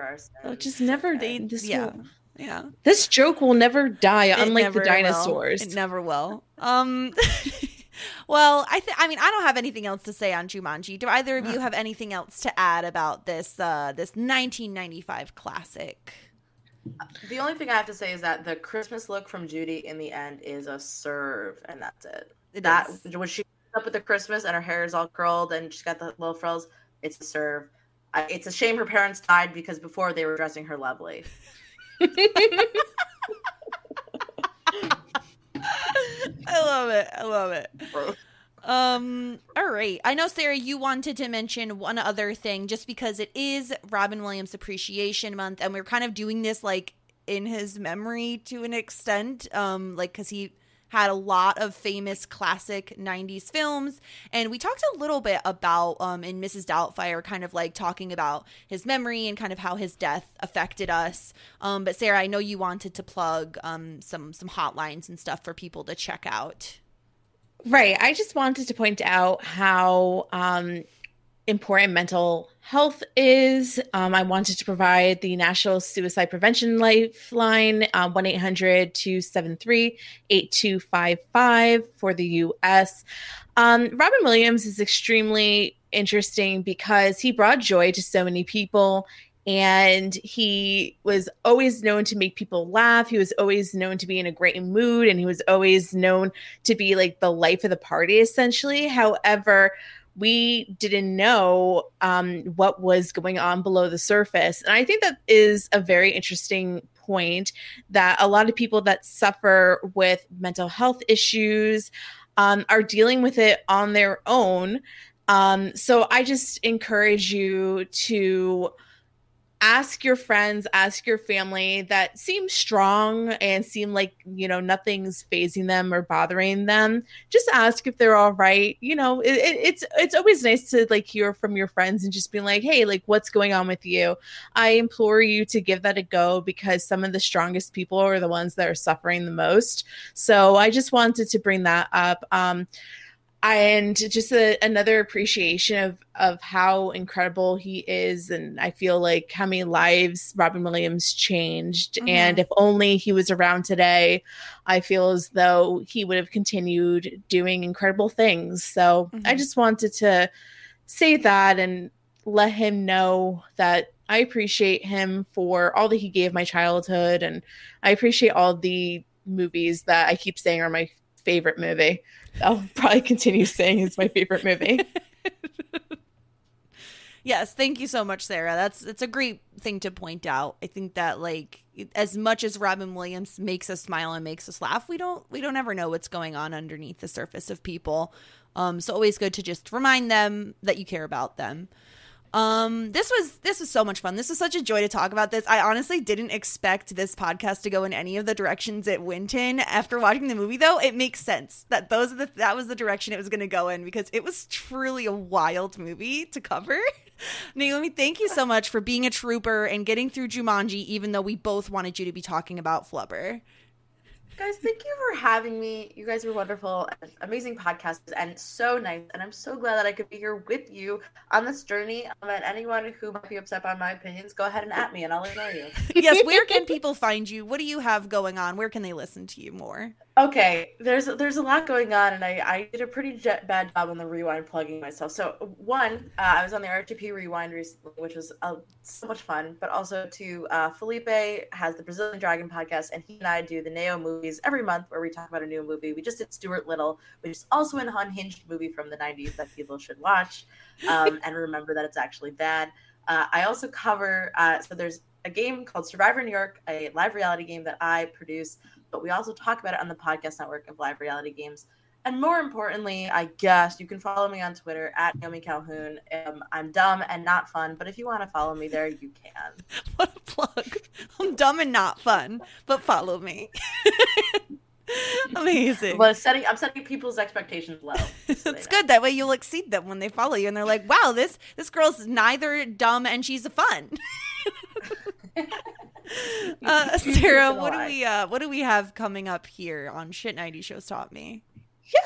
Oh, just never. They- this yeah. will- Yeah. this joke will never die, It unlike never the will. dinosaurs. It never will. Um Well, I think I mean I don't have anything else to say on Jumanji. Do either of you have anything else to add about this uh this 1995 classic? The only thing I have to say is that the Christmas look from Judy in the end is a serve, and that's it. It that is. when she up with the Christmas and her hair is all curled and she's got the little frills, it's a serve. I, it's a shame her parents died because before they were dressing her lovely. I love it. I love it. Um, all right. I know Sarah, you wanted to mention one other thing just because it is Robin Williams Appreciation Month and we're kind of doing this like in his memory to an extent. Um, like cuz he had a lot of famous classic 90s films and we talked a little bit about um in Mrs. Doubtfire kind of like talking about his memory and kind of how his death affected us. Um but Sarah, I know you wanted to plug um some some hotlines and stuff for people to check out. Right. I just wanted to point out how um, important mental health is. Um, I wanted to provide the National Suicide Prevention Lifeline, uh, 1 800 273 8255 for the US. Um, Robin Williams is extremely interesting because he brought joy to so many people and he was always known to make people laugh. He was always known to be in a great mood, and he was always known to be like the life of the party, essentially. However, we didn't know um, what was going on below the surface. And I think that is a very interesting point that a lot of people that suffer with mental health issues um, are dealing with it on their own. Um, so I just encourage you to ask your friends, ask your family that seem strong and seem like, you know, nothing's phasing them or bothering them. Just ask if they're all right. You know, it, it, it's it's always nice to like hear from your friends and just be like, hey, like what's going on with you? I implore you to give that a go because some of the strongest people are the ones that are suffering the most. So I just wanted to bring that up. Um, and just a, another appreciation of of how incredible he is and i feel like how many lives robin williams changed Mhm. and if only he was around today i feel as though he would have continued doing incredible things so i Mhm. just wanted to say that and let him know that i appreciate him for all that he gave my childhood and i appreciate all the movies that i keep saying are my favorite movie I'll probably continue saying it's my favorite movie. Yes, thank you so much, Sarah. That's it's a great thing to point out. I think that like as much as Robin Williams makes us smile and makes us laugh, we don't we don't ever know what's going on underneath the surface of people. Um, so always good to just remind them that you care about them. Um, this was this was so much fun. This was such a joy to talk about this. I honestly didn't expect this podcast to go in any of the directions it went in. After watching the movie, though, it makes sense that those are the that was the direction it was going to go in because it was truly a wild movie to cover. Naomi, thank you so much for being a trooper and getting through Jumanji, even though we both wanted you to be talking about Flubber. Guys, thank you for having me. You guys were wonderful, and amazing podcasters, and so nice. And I'm so glad that I could be here with you on this journey. Um, and anyone who might be upset by my opinions, go ahead and at me, and I'll ignore you. yes, where can people find you? What do you have going on? Where can they listen to you more? Okay, there's there's a lot going on, and I, I did a pretty bad job on the rewind plugging myself. So one, uh, I was on the RTP rewind recently, which was uh, so much fun. But also to uh, Felipe has the Brazilian Dragon podcast, and he and I do the Neo movies every month, where we talk about a new movie. We just did Stuart Little, which is also an unhinged movie from the '90s that people should watch, um, and remember that it's actually bad. Uh, I also cover uh, so there's a game called Survivor New York, a live reality game that I produce but we also talk about it on the podcast network of live reality games. And more importantly, I guess you can follow me on Twitter at Naomi Calhoun. Um, I'm dumb and not fun, but if you want to follow me there, you can. What a plug. I'm dumb and not fun, but follow me. Amazing. Well, setting I'm setting people's expectations low. so It's good that way you'll exceed them when they follow you and they're like, "Wow, this this girl's neither dumb and she's fun." Uh, Sarah, what do we uh, what do we have coming up here on Shit 90 Shows Taught Me?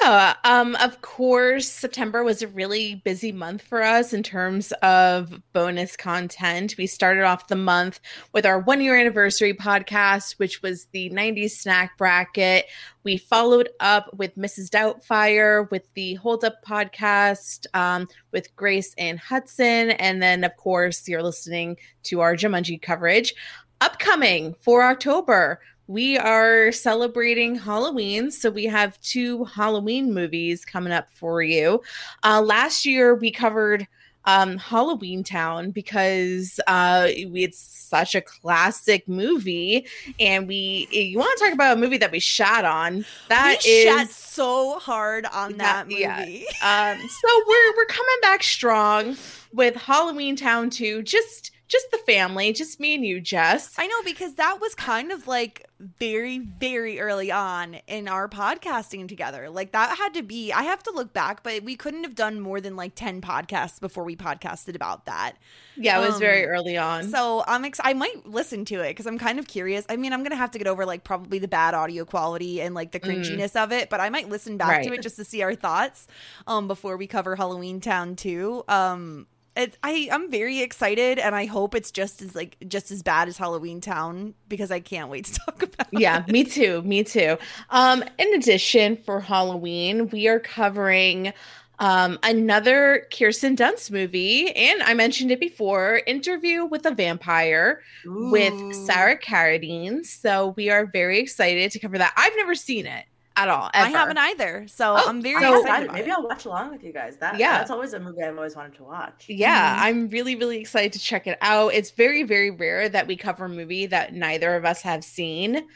Yeah, um, of course, September was a really busy month for us in terms of bonus content. We started off the month with our one year anniversary podcast, which was the 90s snack bracket. We followed up with Mrs. Doubtfire with the Hold Up podcast um, with Grace and Hudson. And then, of course, you're listening to our Jumanji coverage. Upcoming for October, we are celebrating Halloween. So we have two Halloween movies coming up for you. Uh, last year, we covered um, Halloweentown because uh, we, it's such a classic movie. And we, you want to talk about a movie that we shot on? That we is shat so hard on that, That- yeah. movie. um, so we're we're coming back strong with Halloweentown 2. Just just the family, just me and you, Jess. I know because that was kind of like very, very early on in our podcasting together. Like that had to be, I have to look back, but we couldn't have done more than like 10 podcasts before we podcasted about that. yeah, it was very um, early on. So I'm ex- I might listen to it because I'm kind of curious. I mean, I'm gonna have to get over like probably the bad audio quality and like the cringiness of it, but I might listen back to it just to see our thoughts um before we cover Halloweentown too. Um it, I I'm very excited and I hope it's just as like just as bad as Halloweentown because I can't wait to talk about it. yeah, me too. Me too. Um, in addition, for Halloween, we are covering um, another Kirsten Dunst movie, and I mentioned it before Interview with a Vampire with Sarah Carradine. So we are very excited to cover that. I've never seen it at all. I haven't either. So Oh, I'm very So- excited. excited. about Maybe it. I'll watch along with you guys. That Yeah. that's always a movie I've always wanted to watch. Yeah, mm-hmm. I'm really, really excited to check it out. It's very, very rare that we cover a movie that neither of us have seen.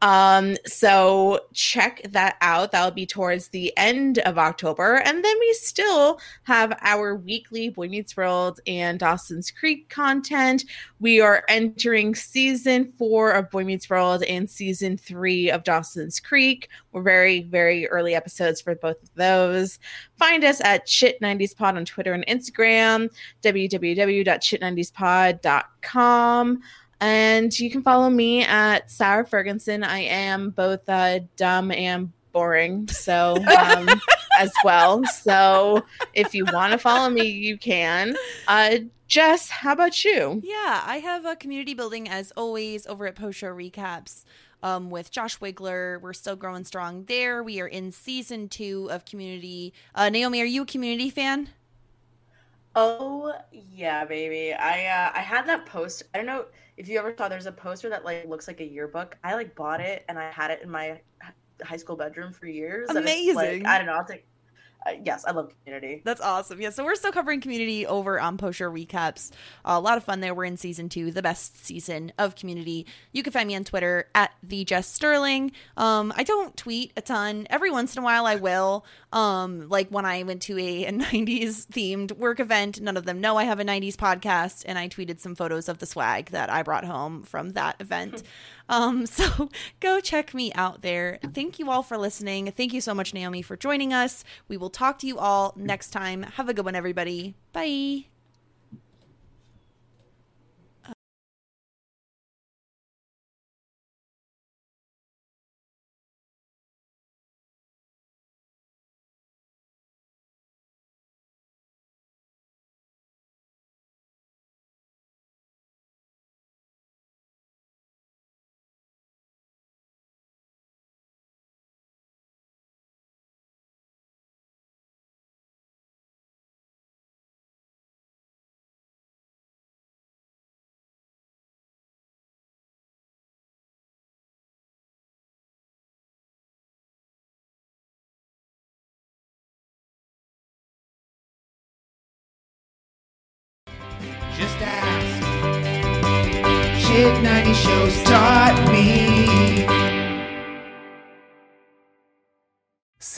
Um, so check that out. That'll be towards the end of October. And then we still have our weekly Boy Meets World and Dawson's Creek content. We are entering season four of Boy Meets World and season three of Dawson's Creek. We're very, very early episodes for both of those. Find us at Shit90spod on Twitter and Instagram, www.shit90spod.com. And you can follow me at Sarah Ferguson. I am both uh, dumb and boring, so um, as well. So if you want to follow me, you can. Uh, Jess, how about you? Yeah, I have a community building as always over at Post Show Recaps um, with Josh Wigler. We're still growing strong there. We are in season two of Community. Uh, Naomi, are you a Community fan? Oh yeah, baby. I uh, I had that post. I don't know if you ever saw. There's a poster that like looks like a yearbook. I like bought it and I had it in my high school bedroom for years. and it's, like, Amazing. I don't know. I'll take. Yes, I love Community. That's awesome. Yeah, so we're still covering Community over on Post Show Recaps. Uh, a lot of fun there. We're in season two, the best season of Community. You can find me on Twitter at the Jess Sterling. Um, I don't tweet a ton. Every once in a while, I will. Um, like when I went to a, a 90s themed work event, none of them know I have a 90s podcast, and I tweeted some photos of the swag that I brought home from that event. Um, so go check me out there. Thank you all for listening. Thank you so much, Naomi, for joining us. We will talk to you all next time. Have a good one, everybody. Bye.